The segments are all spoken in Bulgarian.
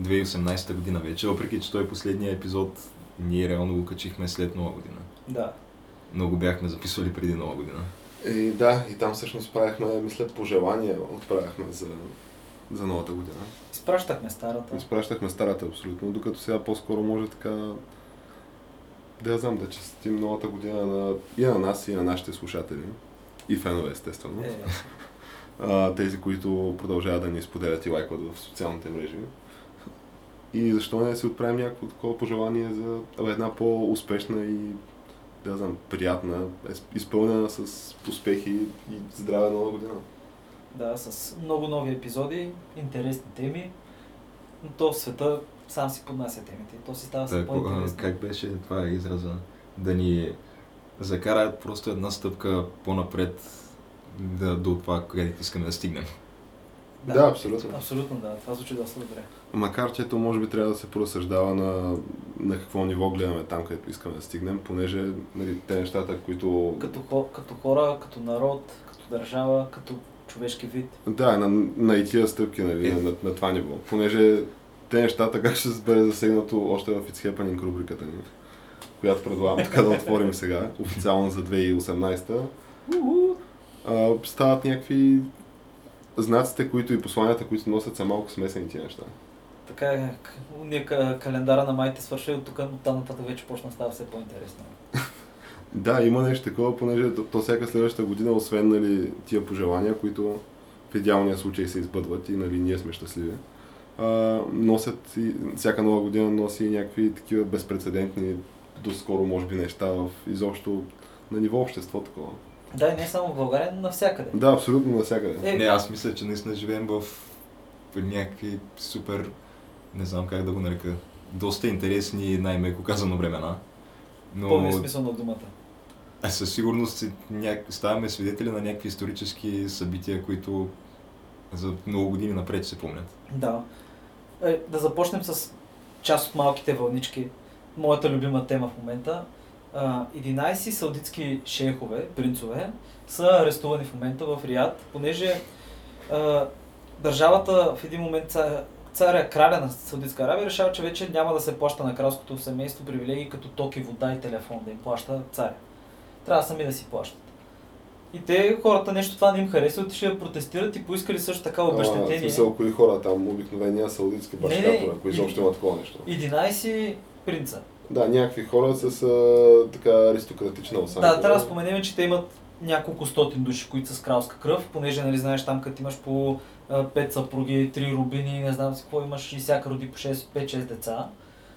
2018 година вече, въпреки че той е последния епизод, ние реално го качихме след нова година. Да. Но го бяхме записвали преди нова година. И да, и там всъщност правихме, мисля, пожелания отправяхме за, за новата година. Изпращахме старата. Изпращахме старата абсолютно, докато сега по-скоро може така да я знам да честим новата година на, и на нас, и на нашите слушатели. И фенове, естествено. Е, А, тези, които продължават да ни споделят и лайкват в социалните мрежи. И защо не да си отправим някакво такова пожелание за една по-успешна и да знам, приятна, изпълнена с успехи и здраве нова година. да, с много нови епизоди, интересни теми. Но то в света сам си поднася темите. и То си става все по-интересно. как беше това израза? Да ни закарат просто една стъпка по-напред да, до това, където искаме да стигнем. Да, абсолютно. Абсолютно, да. Това звучи доста добре. Макар, че то може би трябва да се поразсъждава на, на какво ниво гледаме там, където искаме да стигнем, понеже нали, те нещата, които... Като, като хора, като народ, като държава, като човешки вид. Да, на, на и тия стъпки, нали, Е. на, на, това ниво. Понеже те нещата как ще бъде засегнато още в It's Happening рубриката ни, която предлагам така да отворим сега, официално за 2018 а, стават някакви знаците, които и посланията, които носят са малко смесени тия неща. Така е, ка- календара на майите свърши от тук, от там нататък вече почна става все по-интересно. Да, има нещо такова, понеже то, то всяка следваща година, освен нали, тия пожелания, които в идеалния случай се избъдват и нали, ние сме щастливи, а, носят и, всяка нова година носи и някакви такива безпредседентни, доскоро може би неща в изобщо на ниво общество такова. Да, не само в България, но навсякъде. Да, абсолютно навсякъде. Е, Не, аз мисля, че наистина живеем в някакви супер, не знам как да го нарека, доста интересни, най-меко казано времена. Но Пълния смисъл на думата. а със сигурност си няк... ставаме свидетели на някакви исторически събития, които за много години напред се помнят. Да. Е, да започнем с част от малките вълнички. Моята любима тема в момента. А, 11 саудитски шейхове, принцове, са арестувани в момента в Риад, понеже а, държавата в един момент ца- царя, краля на Саудитска Арабия решава, че вече няма да се плаща на кралското семейство привилегии като ток и вода и телефон, да им плаща царя. Трябва сами да си плащат. И те, хората, нещо това не им харесва, отишли да протестират и поискали също така А, в обещетение. смисъл, кои хора там, обикновения саудитски башкатора, ако изобщо има такова нещо. 11 принца. Да, някакви хора с а, така аристократична осанка. Да, трябва да споменем, че те имат няколко стотин души, които са с кралска кръв, понеже, нали, знаеш, там като имаш по 5 съпруги, 3 рубини, не знам си какво имаш и всяка роди по 5-6 деца.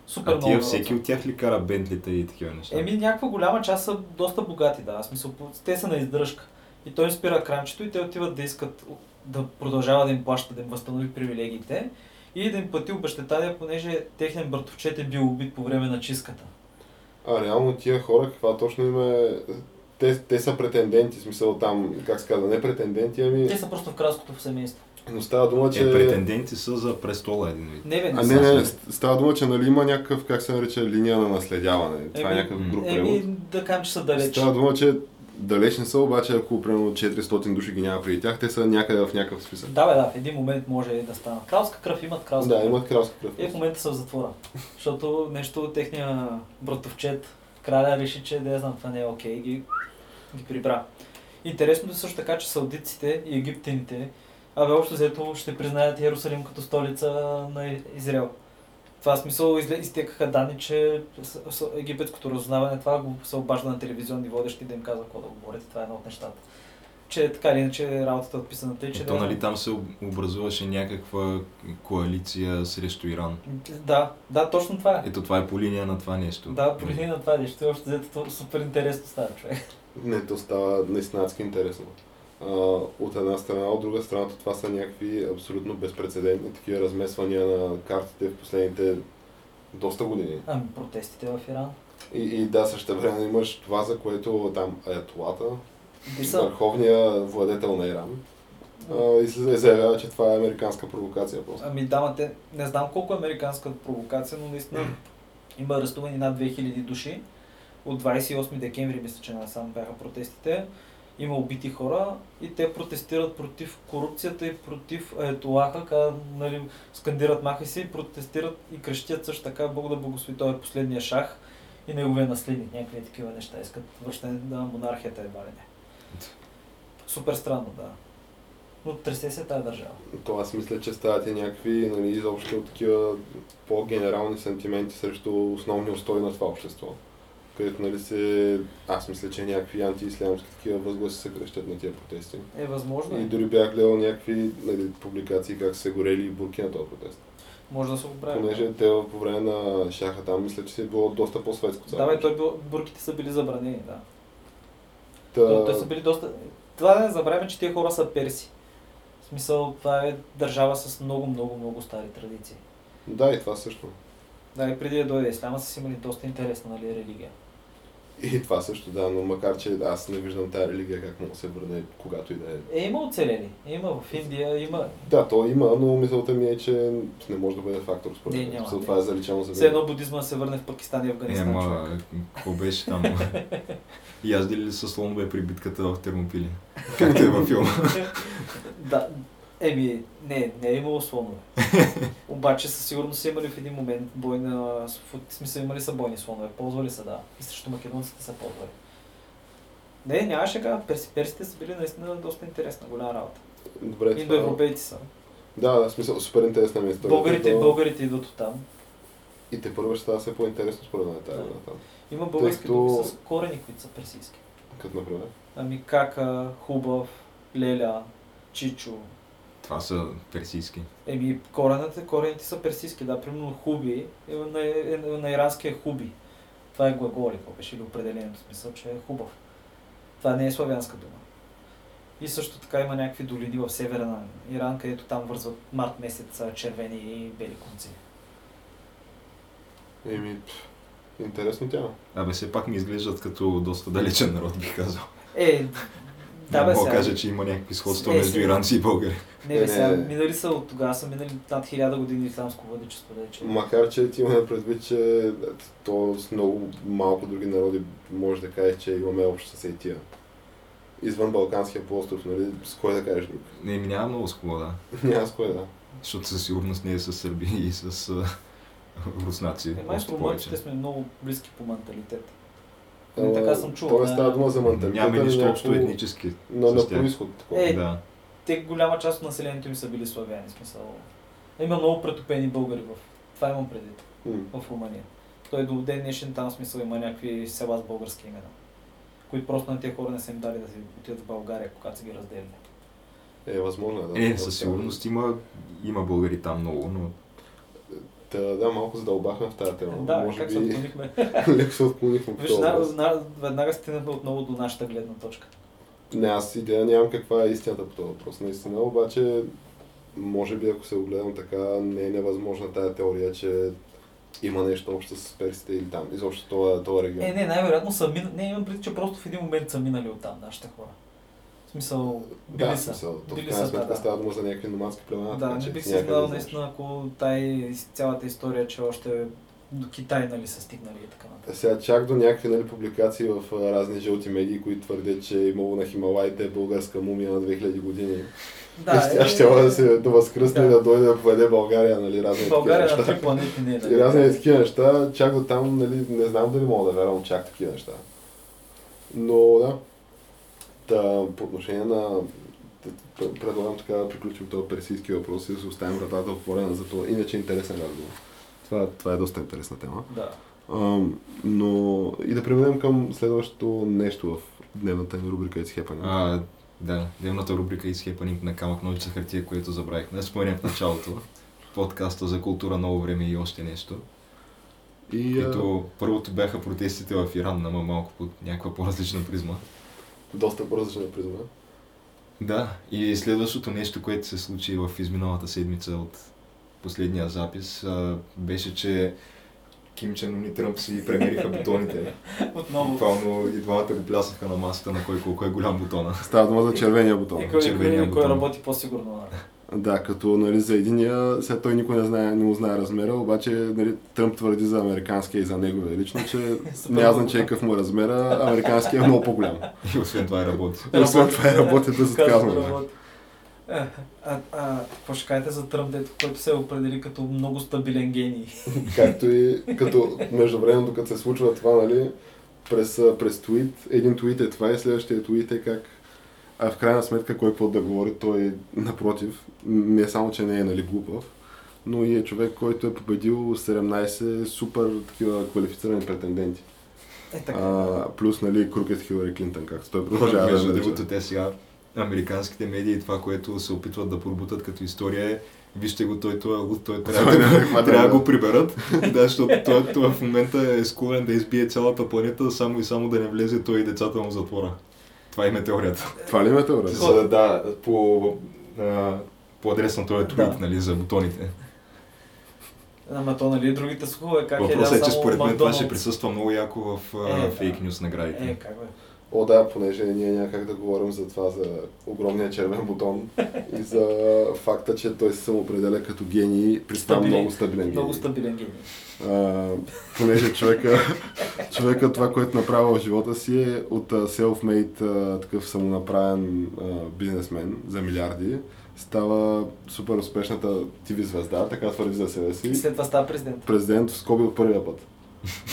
Супер А много. тия всеки от тях ли кара бентлите и такива неща? Еми, някаква голяма част са доста богати, да. В смисъл, те са на издръжка. И той спира кранчето и те отиват да искат да продължава да им плаща, да им възстанови привилегиите и да им плати обещетания, понеже техният братовчет е бил убит по време на чистката. А реално тия хора, каква точно им е... Те, те са претенденти, смисъл там, как се казва, не претенденти, ами... Те са просто в кралското семейство. Но става дума, че... Е, претенденти са за престола един вид. Не, бе, не, А не, не, става дума, че нали има някакъв, как се нарича, линия на наследяване. Това е Еми, някакъв груп Еми, превод. да кажем, че са далеч. Става дума, че далеч не са, обаче ако примерно 400 души ги няма преди тях, те са някъде в някакъв списък. Да, бе, да, в един момент може да стана. Кралска кръв имат кралска Да, кръв. имат кралска кръв. И в момента са в затвора. Защото нещо техния братовчет, краля реши, че да знам, това не е окей, и ги, ги прибра. Интересното е също така, че саудитците и египтяните, абе общо взето ще признаят Иерусалим като столица на Израел. Това смисъл изтекаха данни, че египетското разузнаване това го се обажда на телевизионни водещи да им казва какво да говорят. Това е едно от нещата. че така или иначе работата е отписана тъй, че Ето, нали там се об- образуваше някаква коалиция срещу Иран. Да, да, точно това е. Ето това е по линия на това нещо. Да, по линия на това нещо, още взето супер интересно става човек. Не, то става наистина интересно. От една страна, от друга страна, това са някакви абсолютно безпредседентни такива размесвания на картите в последните доста години. Ами протестите в Иран. И, и да, също време имаш това, за което там аятолата, върховният владетел на Иран, и заявява, че това е американска провокация просто. Ами да, те, не знам колко е американска провокация, но наистина има арестувани над 2000 души. От 28 декември, мисля, че насам бяха протестите. Има убити хора и те протестират против корупцията и против Аятолаха, ка, нали, скандират маха си, протестират и крещят също така Бог да благослови, той е последния шах и неговия наследник, някакви такива неща, искат връщане на монархията едва ли не. Супер странно, да. Но тресе се тази държава. То аз мисля, че стават и някакви нали, изобщо такива по-генерални сантименти срещу основни устои на това общество. Където нали се... Аз мисля, че някакви антиислямски такива възгласи се крещят на тия протести. Е, възможно И е. дори бях гледал някакви нали, публикации как са се горели и бурки на този протест. Може да се го прави. Понеже те по време на шаха там, мисля, че си е било доста по-светско Да, бе, той бил, бурките са били забранени, да. Та... То, те са били доста... Това да не забравяме, че тия хора са перси. В смисъл, това е държава с много, много, много стари традиции. Да, и това също. Да, и преди да дойде исляма са си имали доста интересна нали, религия. И това също, да, но макар че аз не виждам тази религия как може да се върне когато и да е. Е, има оцелели. Има в Индия, има... Да, то има, но мисълта ми е, че не може да бъде фактор според Не, мен. няма, не. това е заличено за Все едно будизма се върне в Пакистан и Е, Афганистан. ма, какво беше там? Яздили ли са слонове при битката в Термопили? Както е във филма. да. Еми, не, не е имало слонове. Обаче със сигурност са имали в един момент бойна... В смисъл имали са бойни слонове. Ползвали са, да. И срещу македонците са ползвали. Не, нямаше така. Перси, персите са били наистина доста интересна, голяма работа. Добре, това... Индоевропейци са. Да, да, смисъл, супер интересна ми е историята. Българите, то- българите идват от там. И те първо ще става все по-интересно според мен тази Да. там. Има български като- думи с корени, които са персийски. Като например. Ами кака, хубав, леля, чичо. Това са персийски. Еми, корените, корените са персийски, да. Примерно хуби, е, на, е, на ирански е хуби. Това е глагол, какво беше, или определението, смисъл, че е хубав. Това не е славянска дума. И също така има някакви долини в севера на Иран, където там вързват март месец а, червени и бели конци. Еми, интересно тя. Абе, все пак ми изглеждат като доста далечен народ, бих казал. Е, да, бе, сега. кажа, че има някакви сходства Е, между сега- иранци и българи. Не, бе, Не, сега минали са от тогава, са минали над хиляда години исламско владичество, да е, че... Макар, че ти имаме предвид, че то с много малко други народи може да кажеш, че имаме общо с тия. Извън Балканския полуостров, нали, с кой да кажеш друг? Не, ми няма много с кого, да. Няма с кой да. Защото със сигурност не е с сърби и с а, руснаци. Е, май сме много близки по менталитет. Ама, така съм чувал, Тоест става дума за менталитета. Нямаме на нищо общо етнически. На, на происход. Е, Да. Те голяма част от населението им са били славяни, смисъл. Има много претопени българи в... Това имам предвид, М. в Румъния. Той до ден днешен там смисъл има някакви села с български имена. Които просто на тези хора не са им дали да си отидат в България, когато са ги разделили. Е, възможно е, да. Е, със сигурност има, има българи там много, но Та, да, малко задълбахме в тази тема. Да, Може как се би отклонихме. леко се отклонихме Виж, на, веднага стигнахме отново до нашата гледна точка. Не, аз идея нямам каква е истината по този въпрос. Наистина, обаче, може би ако се огледам така, не е невъзможна тая теория, че има нещо общо с персите или там, изобщо това, това регион. Е, не, най-вероятно са мин... Не, имам предвид, че просто в един момент са минали оттам нашите хора. В смисъл, да, са. смисъл, то в крайна сметка да, да. става дума за някакви номадски племена. Да, така не бих се някъде знал знаеш. наистина, ако тай, цялата история, че още до Китай нали, са стигнали и така нататък. Сега чак до някакви нали, публикации в а, разни жълти медии, които твърдят, че е имало на Хималаите българска мумия на 2000 години. Да, Тя ще да се да възкръсне и да. да дойде да поведе България, нали, разни България на неща. три планети не е. И разни такива неща, чак до там, нали, не знам дали мога да вярвам чак такива неща. Но да. Та, по отношение на... Предлагам така да приключим този персийски въпрос и да се оставим вратата отворена за това. Иначе е интересен разговор. Това, това е доста интересна тема. Да. Ам, но и да преминем към следващото нещо в дневната ни рубрика It's Happening. а, Да, дневната рубрика из хепанинг на камък ножица хартия, което забравих. Не спомням в началото. Подкаста за култура, ново време и още нещо. И а, Като първото бяха протестите в Иран, ама малко под някаква по-различна призма. Доста по-различна призма. Да, и следващото нещо, което се случи в изминалата седмица от последния запис, а, беше, че Ким Чен Ун и Тръмп си премериха бутоните. Отново. Буквално и двамата го плясаха на масата на кой колко е голям бутона. Става дума за червения бутон. И кой, червения кой, кой бутон. работи по-сигурно. Да, като нали, за единия, след той никой не, знае, не му знае размера, обаче нали, Тръмп твърди за американския и за неговия лично, че няма значение какъв му е размера, американския е много по-голям. И освен това е работи. И освен това е работи без Казвам, отказване. работи. Е, А, а, какво ще кажете за Тръмп, дето, който се определи като много стабилен гений? Както и като междувременно, докато се случва това, нали, през, а, през твит, един твит е това и следващия твит е как а в крайна сметка кой какво да говори, той напротив, не само, че не е нали, глупав, но и е човек, който е победил 17 супер такива квалифицирани претенденти. Е, така. А, плюс, нали, Крукет Хилари Клинтън, както той продължава Между другото, те сега, американските медии, това, което се опитват да пробутат като история е вижте го, той, той, той, той трябва, да, каква трябва да да- го приберат, да, защото той, той в момента е склонен да избие цялата планета, само и само да не влезе той и децата му в затвора. Това им е теорията. Това ли ме теория? За, да, по, а, по адрес на този твит, Да. нали, за бутоните. Ама то, нали, другите слухове, как Въпросът е, че само според мен това ще присъства много яко в Е, да. фейк нюс наградите. Е, как бе? О, да, понеже ние няма как да говорим за това, за огромния червен бутон и за факта, че той се самоопределя като гений, Стабилен. много стабилен гений. Много стабилен гений. А, понеже човека, човека това, което направил в живота си е от self-made а, такъв самонаправен а, бизнесмен за милиарди, става супер успешната TV звезда, така твърди за себе И си. след това става президент. Президент в скоби от първия път.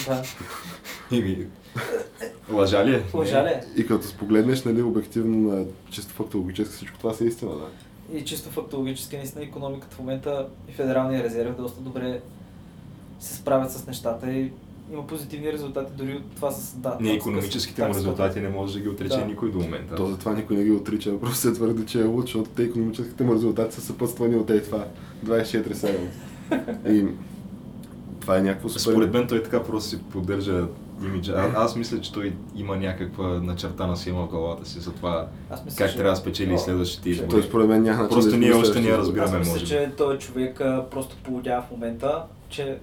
Да. Лъжа ли е? Лъжа ли е? И като спогледнеш, нали, обективно, на чисто фактологически всичко това си е истина, да. И чисто фактологически, наистина, економиката в момента и Федералния резерв доста добре се справят с нещата и има позитивни резултати дори от това с да. Не, економическите му резултати не може да ги отрече Да. никой до момента. То затова никой не ги отрича, просто се твърди, че е луд, защото те економическите му резултати са съпътствани от ей това 24-7. И това е някакво супер... Според мен той така просто си поддържа имиджа. А, аз мисля, че той има някаква начертана схема в главата си за това Аз мисля, как че- трябва да спечели О, следващите избори. Той според мен няма Просто да ние още не разбираме. Аз мисля, може че този човек а, просто полудява в момента, че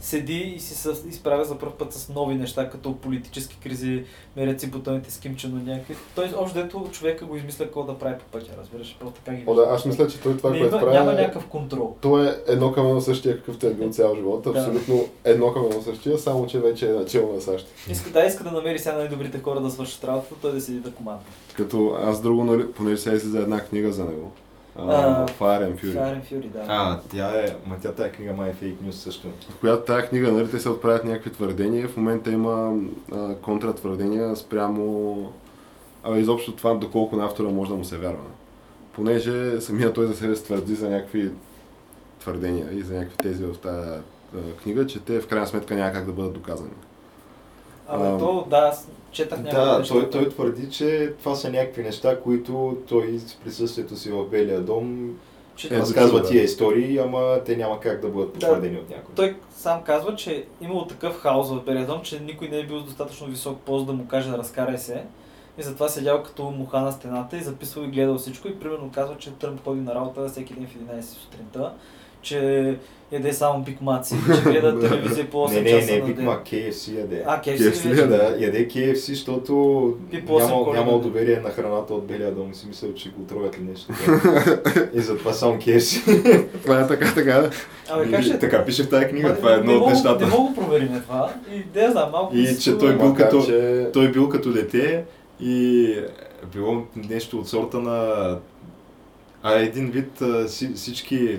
седи и си се изправя за първ път с нови неща, като политически кризи, мерят си бутоните с Ким Чен Ун някакви. Той общо дето човека го измисля какво да прави по пътя, разбираш, просто така ги О, да, аз мисля, че той това, което прави... няма е- някакъв контрол. Той е едно към едно същия, какъвто е бил цял живот. Да. Абсолютно едно към едно същия, само че вече е начало на САЩ. Иска, да, иска да намери сега най-добрите хора да свършат работата, той да седи да командва. Като аз друго, нали, понеже сега излиза една книга за него. А, Uh, Fire and Fury. Fire and Fury, да. А, тя е, ма тя тая книга май е фейк нюс също. В която тази книга, нали, те се отправят някакви твърдения. В момента има а, контратвърдения спрямо а, изобщо това доколко на автора може да му се вярва. Понеже самия той за себе си твърди за някакви твърдения и за някакви тези в тази книга, че те в крайна сметка няма как да бъдат доказани. Абе, то, да, четах някакви Да, неща. той, той твърди, че това са някакви неща, които той с присъствието си в Белия дом че, Е, разказва да. тия истории, ама те няма как да бъдат Да. потвърдени от някой. Той сам казва, че имало такъв хаос в Белия дом, че никой не е бил достатъчно висок пост да му каже да разкарай се. И затова седял като муха на стената и записвал и гледал всичко. И примерно казва, че Тръмп ходи на работа всеки ден в 11 сутринта, че яде само Биг Маци, че гледа телевизия по 8 Не, не, часа не, на Биг ден. Мак, KFC яде. А, KFC, KFC ли Да, яде? яде KFC, защото коледа. нямал доверие на храната от Белия дом и си мислял, че го тровят ли нещо. и затова само KFC. Това е така, така. Абе, как ще... така пише в тази книга, Ма, това е едно не от нещата. Не мога да проверим това. И да я знам, малко... И че той бил като-. Той е бил като дете и е било нещо от сорта на... А един вид си- всички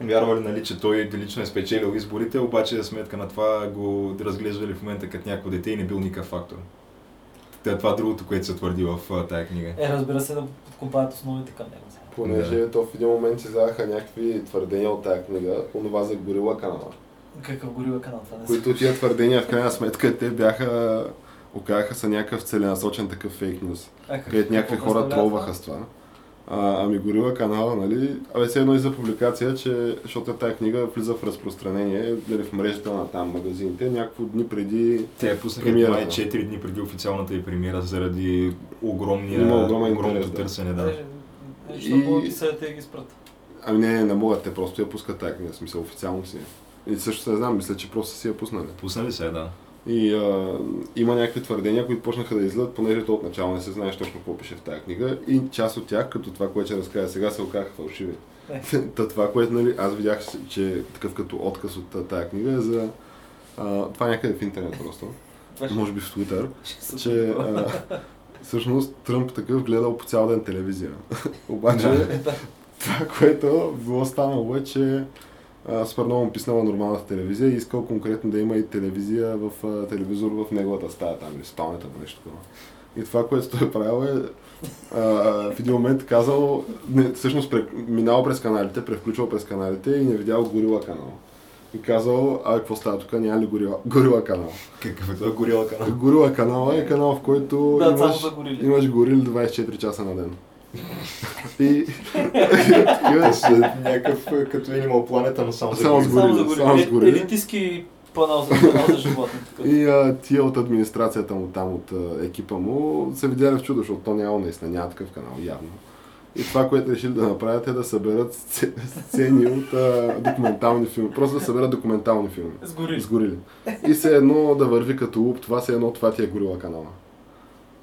вярвали, нали, че той лично е спечелил изборите, обаче за сметка на това го разглеждали в момента като някакво дете и не бил никакъв фактор. Та, това е другото, което се твърди в тая книга. Е, разбира се, да подкопаят основите към него. Понеже то в един момент изляха някакви твърдения от тази книга, онова за горила канала. Какъв горива канал това не Които тия твърдения в крайна сметка те бяха оказаха са някакъв целенасочен такъв фейк нюз. Където някакви хора тролваха с това. А, ами горила канала, нали? Абе, все едно и за публикация, че, защото тази книга влиза в разпространение нали, в мрежата на там магазините, няколко дни преди Те пуснаха Премиерата. май 4 дни преди официалната й премиера заради огромния, Има огромен огромното интерес, да. търсене. Да. Даже, Защо И- мога да се да ги спрат? Ами не, не могат, те просто я пускат тази книга, в смисъл официално си. е. И също не знам, мисля, че просто си я пуснали. Пуснали се, да. И а, има някакви твърдения, които почнаха да излизат, понеже то отначало не се знаеш точно какво пише в тази книга. И част от тях, като това, което ще разкажа сега, се оказаха фалшиви. Е. Та това, което нали, аз видях, че такъв като отказ от тази книга е за... А, това някъде в интернет просто. Може би в Twitter. че а, всъщност Тръмп такъв гледал по цял ден телевизия. Обаче Е, това, което било станало е, че а, супер много му писнала нормалната телевизия и искал конкретно да има и телевизия в а, телевизор в неговата стая там или спалнята или нещо такова. И това, което той е правил е а, в един момент казал, не, всъщност пре, минал през каналите, превключвал през каналите и не видял горила канал. И казал, а какво става тук, няма ли горила, горила канал? Какъв е това горила канал? Горила канала е канал, в който Да, имаш, имаш горили 24 часа на ден. И такива са някакъв е, като Animal Planet, но само за Само с горили. Само за с горили. горили. Елитистки панал за, за животни. И а, тия от администрацията му там, от а, екипа му, са видяли в чудо, защото то няма наистина, няма такъв канал, явно. И това, което решили да направят е да съберат сце- сцени от а, документални филми. Просто да съберат документални филми. С горили. С горили. И се едно да върви като луп, това се едно, това ти е горила канала.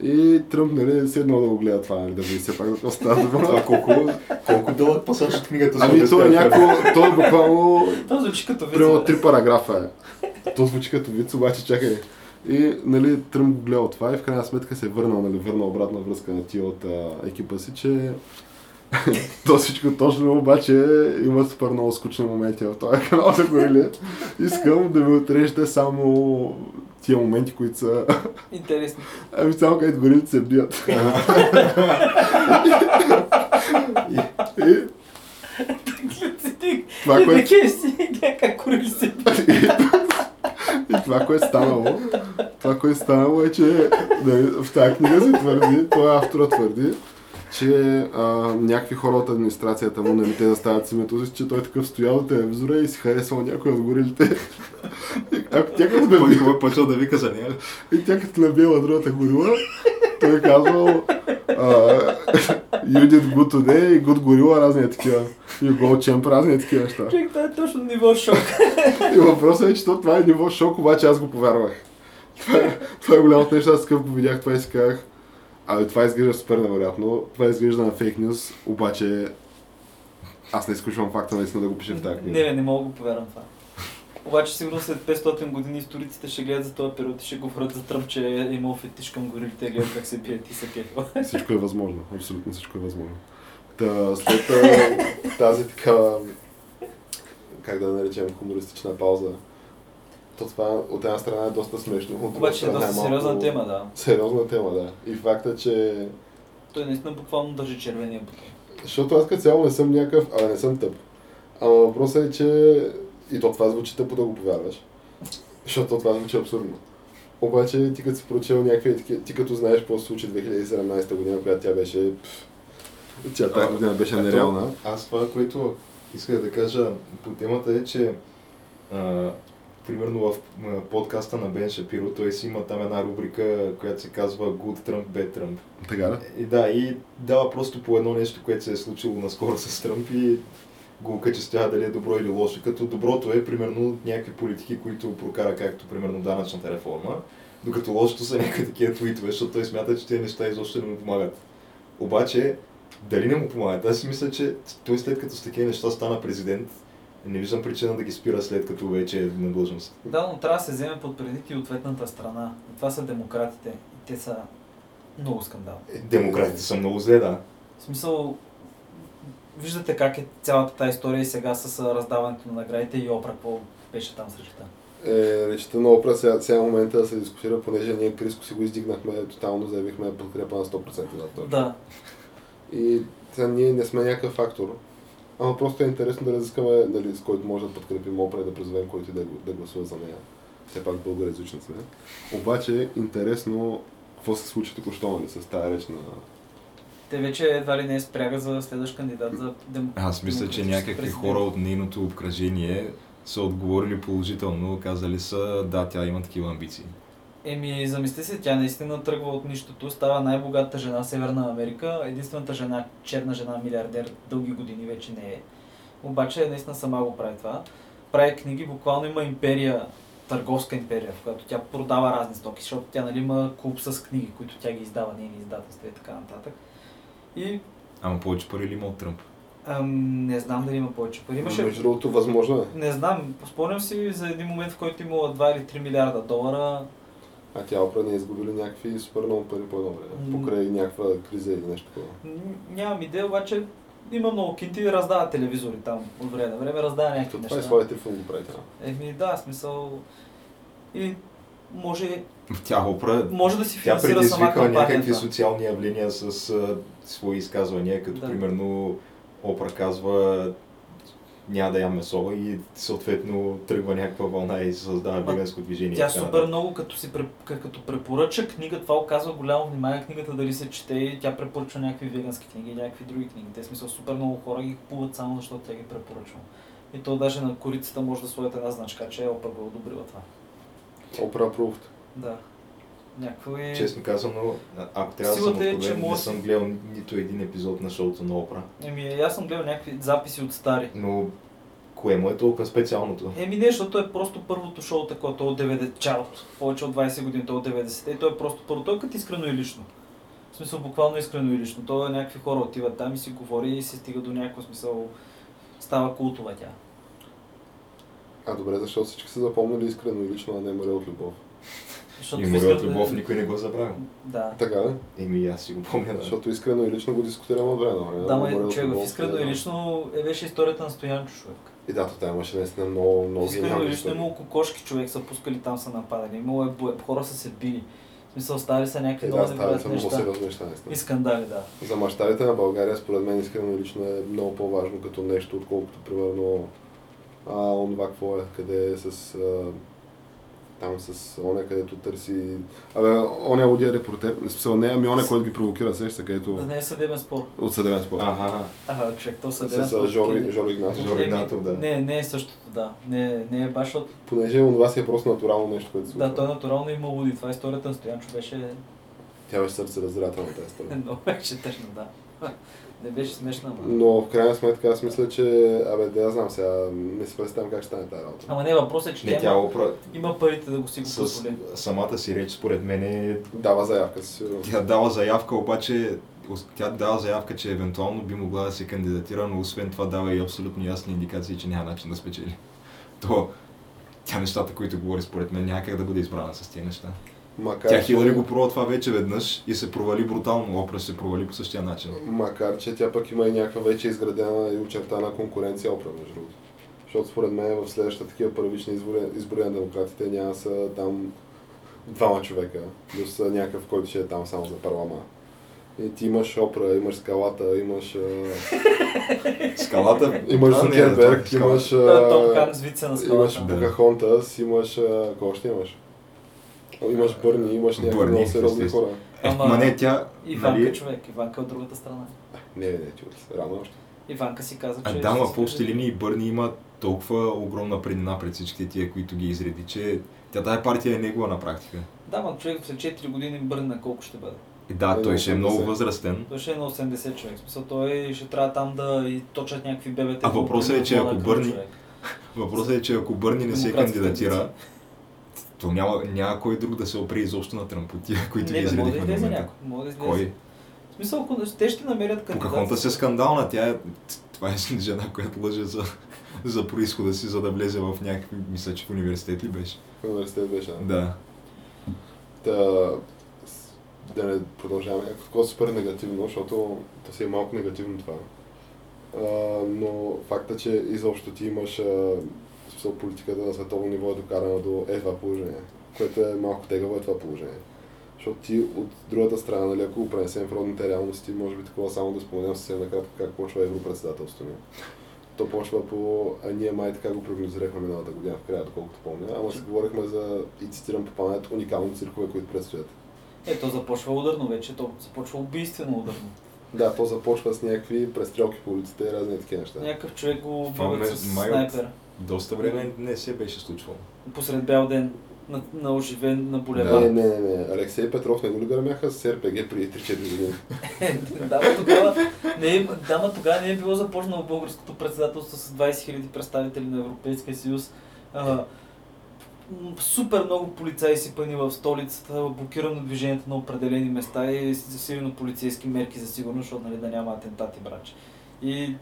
И Тръмп, нали, седнал да го гледа това, нали, да види все пак за какво става дума. Това колко, колко дълъг пасаж от книгата за Ами то е някакво, то е буквално Това звучи като виц. Примерно три параграфа е. То звучи като вид, обаче чакай. И нали, Тръмп го гледал това и в крайна сметка се е върнал, нали, върнал обратна връзка на тия от а, екипа си, че то всичко точно, обаче има супер много скучни моменти в този канал за горили. Искам да ми отрежете само тия моменти, които са Интересно. ами само където горилите се бият. и, и това, което И това, което е станало, това, което е станало е, че нали, в тази книга се твърди, той автора твърди, че а, някакви хора от администрацията му, нали, те да стават с името си, че той такъв стоял от телевизора и си харесвал някой от горилите. И Ако тя като Кой наби... го е почел да вика за нея? и тя като набила другата горила, той казвал а, You did good today и good горила, разни такива. You go champ, разни такива неща. Човек, това е точно ниво шок. И въпросът е, че то това е ниво шок, обаче аз го повярвах. Това е, това е голямото нещо, аз скъпо го видях това и си казах, абе това изглежда супер невероятно, това изглежда на фейк нюз, обаче аз не изключвам факта наистина да го пише в тази Не, книга. не, не мога да го повярвам това. Обаче сигурно след 500 години историците ще гледат за този период и ще говорят за Тръмп, че е имал фетиш към горилите и гледат как се бият и се кефил. Всичко е възможно, абсолютно всичко е възможно. Та, след тази такава, как да наречем, хумористична пауза, то това от една страна е доста смешно, от друга Обаче е доста малко- сериозна тема, да. Сериозна тема, да. И факта, че Той наистина буквално държи червения бутон. Защото аз като цяло не съм някакъв, а не съм тъп. Ама въпросът е, че и то това звучи тъпо да го повярваш. Защото това звучи абсурдно. Обаче ти като си прочел някакви ти като знаеш какво се случи 2017 година, която тя беше... пф, Тя тази година беше нереална. Аз това, което исках да кажа по темата е, че а, примерно в подкаста на Бен Шапиро, той си има там една рубрика, която се казва Good Trump, Bad Trump. Така ли? И да, и дава просто по едно нещо, което се е случило наскоро с Тръмп и го окачествява дали е добро или лошо. Като доброто е, примерно, някакви политики, които прокара, както примерно данъчната реформа, докато лошото са някакви такива твитове, защото той смята, че тези неща изобщо не му помагат. Обаче, дали не му помагат? Аз си мисля, че той след като с такива неща стана президент, не виждам причина да ги спира след като вече е на длъжност. Да, но трябва да се вземе под предвид и ответната страна. И това са демократите. И те са много скандални. Е, Демократите са много зле, да. В смисъл, виждате как е цялата тази история и сега с раздаването на наградите и Опра, какво беше там с речта. Е, речта на Опра сега, сега момента да се дискутира, понеже ние Криско си го издигнахме, тотално заявихме подкрепа на 100% за това. Да, И сега ние не сме някакъв фактор. Ама просто е интересно да разискаме дали с който може да подкрепим Опра и да призовем който и да, да гласува за нея. все пак българизични сме. Обаче интересно какво се случи току-що нали, с тази реч на... Те вече едва ли не е спряга за следващ кандидат за дем... Аз мисля, че някакви президент. хора от нейното обкръжение са отговорили положително, казали са, да, тя има такива амбиции. Еми, замисли се, тя наистина тръгва от нищото, става най-богатата жена в Северна Америка, единствената жена, черна жена, милиардер, дълги години вече не е. Обаче наистина сама го прави това. Прави книги, буквално има империя, търговска империя, в която тя продава разни стоки, защото тя нали, има клуб с книги, които тя ги издава, нейни издателства и така нататък. И Ама повече пари ли има от Тръмп? ам, не знам дали има повече пари. Имаше Между другото, възможно е. Не знам, спомням си за един момент, в който имала 2 или 3 милиарда долара. А тя опра не е изгубили някакви супер много пари по едно време. Покрай някаква криза или нещо такова. Нямам идея, обаче има много кинти и раздава телевизори там от време на време, раздава някакви неща. това и своя телефон го прави тя. Еми да, смисъл. И може, Тя опра... може да си Тя финансира сама някакви социални явления с а, свои изказвания, като Да. примерно Опра казва няма да ям месо и съответно тръгва някаква вълна и се създава веганско движение. Тя супер много, като, си, като препоръча книга, това оказва голямо внимание книгата дали се чете и тя препоръчва някакви вегански книги някакви други книги. Те смисъл супер много хора ги купуват само защото тя ги препоръчва. И то даже на корицата може да сложат една значка, че Опа го е одобрила това. Опра Approved. Да. Някакво е... Честно казано, ако трябва да съм Силата е, че откровен, не може- съм гледал нито един епизод на шоуто на Опра. Еми, аз съм гледал някакви записи от стари. Но кое му е толкова специалното? Еми не, защото е просто първото шоу такова, то от 90 чалото, повече от 20 години, то от 90-те и то е просто първо, то е като искрено и лично. В смисъл буквално искрено и лично. То е някакви хора отиват там и си говори и се стига до някакъв смисъл, става култова тя. А добре, защото всички са запомнили искрено и лично, а не море от любов. Защото И Искрено- любов никой не го забравя. Да. Така ли? Еми аз си го помня, да. Защото искрено и лично го дискутираме от време на време. Да, ма човек, в искрено е- и лично е беше историята на Стоянчо човек. И да, то тя имаше наистина много, много Искрено и лично имало кокошки човек, са пускали там, са нападали. Имало е, бое- хора са се били. В смисъл, ставали са някакви Е, много да, са невероятни много сериозни неща, наистина. И скандали, да. За мащабите на България, според мен, искрено и лично е много по-важно като нещо, отколкото, примерно, а, онова какво е, къде е с... А, там с оня, където търси... Абе, оня лудия репортер, смисъл не, ами оня, който ги провокира, сеща се, където... Да не е съдебен спор. От съдебен спор. Ага, Ага, човек, то съдебен С спор. а, Жори, Жори Игнатов. Жори Игнатов, да. Не, не е същото, да. Не, не е баш, защото Понеже онова си е просто натурално нещо, което се случва. да, той натурално има луди. Това е историята на Стоянчо беше Тя беше сърце раздирателна тази история. много беше тъжно, да. Не беше смешна, ама. Но в крайна сметка аз мисля, че... Абе, да я знам сега, не си представям как ще стане тази работа. Ама не, въпросът е, че Не, тя тя има, опра... има парите да го си го С позволи. самата си реч, според мен, е... Дава заявка сигурност. тя дава заявка, обаче тя дава заявка, че евентуално би могла да се кандидатира, но освен това дава и абсолютно ясни индикации, че няма начин да спечели. То, тя нещата, които говори, според мен, няма как да бъде избрана с тези неща. Макар, Тя че- Хилари го пробва това вече веднъж и се провали брутално. Опра се провали по същия начин. Макар, че тя пък има и някаква вече изградена и очертана конкуренция опра, между другото. Защото според мен в следващите такива първични избори, избори на демократите няма са там двама човека, плюс някакъв, който ще е там само за парлама. И ти имаш опра, имаш скалата, имаш, Скалата... имаш Зукерберг, е имаш, Том а, Ханкс вице на имаш скалата. Да. Покахонтас, имаш, а, кого още имаш? Имаш Бърни, имаш някакви много сериозни хора. Е, Ама- ма не, тя... Иванка нали, човек, Иванка е от другата страна. Не, не, ти от рано още. Иванка си каза, че... А да, ма в общи линии Бърни има толкова огромна преднина пред всичките тия, които ги изреди, че тя тая партия е негова на практика. Да, ма човек след 4 години бърне на колко ще бъде. И да, Е, той на ще е много 80. възрастен. Той ще е на 80 човек. Смисъл, той ще трябва там да и точат някакви бебета. А въпросът е, че ако Бърни-. Въпросът е, че ако Бърни не се кандидатира. То няма, няма кой друг да се опре изобщо на Тръмп от тия, които ги Не, да изредихме до излезе момента. някой. Може да излезе. Кой? В смисъл, ако те ще намерят кандидат. Покахонта се скандална, тя е... Това е жена, която лъже за, за происхода си, за да влезе в някакви, мисля, че в университет ли беше? В университет беше. да. Да. Та, да не продължаваме някакво такова супер негативно, защото то си е малко негативно това. А, но факта, че изобщо ти имаш а, смисъл, политиката на световно ниво е докарана до е това положение, което е малко тегаво е това положение. Защото ти от другата страна, нали, ако го пренесем в родните реалности, може би такова само да споменем съвсем накратко как почва европредседателството ни. То почва по... А ние май така го прогнозирахме миналата година в края, доколкото помня. Ама си говорихме за, и цитирам по памет, уникални циркове, които предстоят. Е, то започва ударно вече, то започва убийствено ударно. Да, то започва с някакви престрелки по улиците и разни такива неща. Някакъв човек го ме- с от- снайпер Доста време не се беше случвало. посред бял ден на, на оживен на Не, булевар. не, не, не. Алексей Петров не го ли гърмяха с РПГ преди 3-4 години? да, ма тогава не е, да, ма тогава не е било започнало българското председателство с 20 000 представители на Европейския съюз. А, супер много полицаи си пъни в столицата, блокирано движението на определени места и засилено полицейски мерки за сигурност, защото нали, да няма атентати, браче. И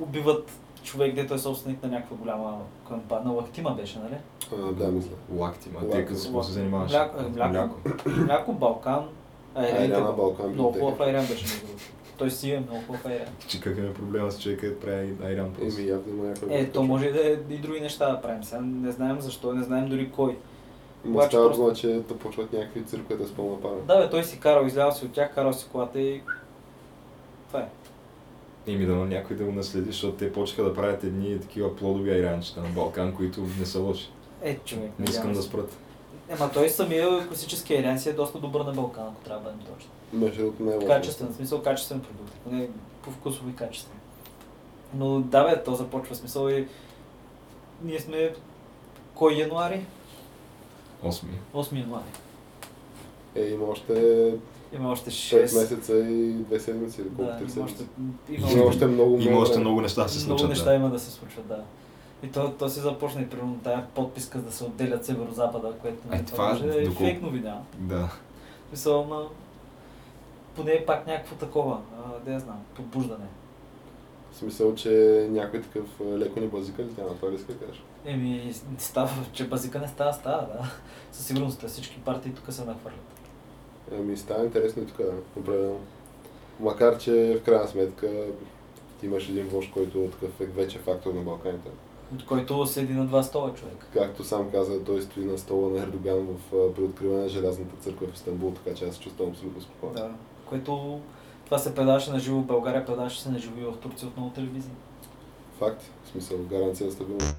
убиват човек, дето е собственик на някаква голяма кампания. На Лактима беше, нали? А, да, мисля. Лакти, ма. Лакти. Те като се занимаваш? Мляко, е, мляко. Мляко, Балкан. Айран, Айрана Балкан Много хубав айран беше между другото. Той си е много хубав айран. Че какъв е проблема с човека да прави айран просто? Еми, явно има някаква... Е, то може и да е и други неща да правим. Сега не знаем защо, не знаем дори кой. Ма обаче става просто- че да почват някакви циркове с пълна пара. Да, бе, той си карал, излял си от тях, карал си колата и... Това е. Ими да някой да го наследи, защото те почнаха да правят едни такива плодови айранчета на Балкан, които не са лоши. Е, човек. Не искам да спрат. Ема той самия класически айран си е доста добър на Балкан, ако трябва да бъдем точно. Между другото не е. Качествен, в смисъл качествен продукт, поне по вкусови качествен. Но да бе, то започва смисъл и ние сме кой януари? Осми. 8 януари. Е, има още Има още 6 6. месеца и 2 седмици или колко Да, 3 има още, има, Има още много, Има още много неща да се много случат. неща да. има да се случват, да. И то, то си започна и примерно тая подписка да се отделят северо-запада, което Ай, нали, това може да е доколко- фейк новина. Да. Мисъл, ама поне е пак някакво такова, а, да я знам, подбуждане. В смисъл, че някой такъв е, леко ни базика ли тя на това ли иска кажеш? Еми, става, че базика не става, става, да. Със сигурност всички партии тук се нахвърлят. Ами става интересно и тук, определено. Макар, че в крайна сметка имаш един вожд, който е такъв е вече фактор на Балканите. От който седи на два стола човек. Както сам каза, той стои на стола на Ердоган в а, при откриване на Желязната църква в Истанбул, така че аз се чувствам абсолютно спокоен. Да. Което това се предаваше на живо в България, предаваше се на живо и в Турция от много телевизии. Факт, в смисъл, гаранция за стабилност.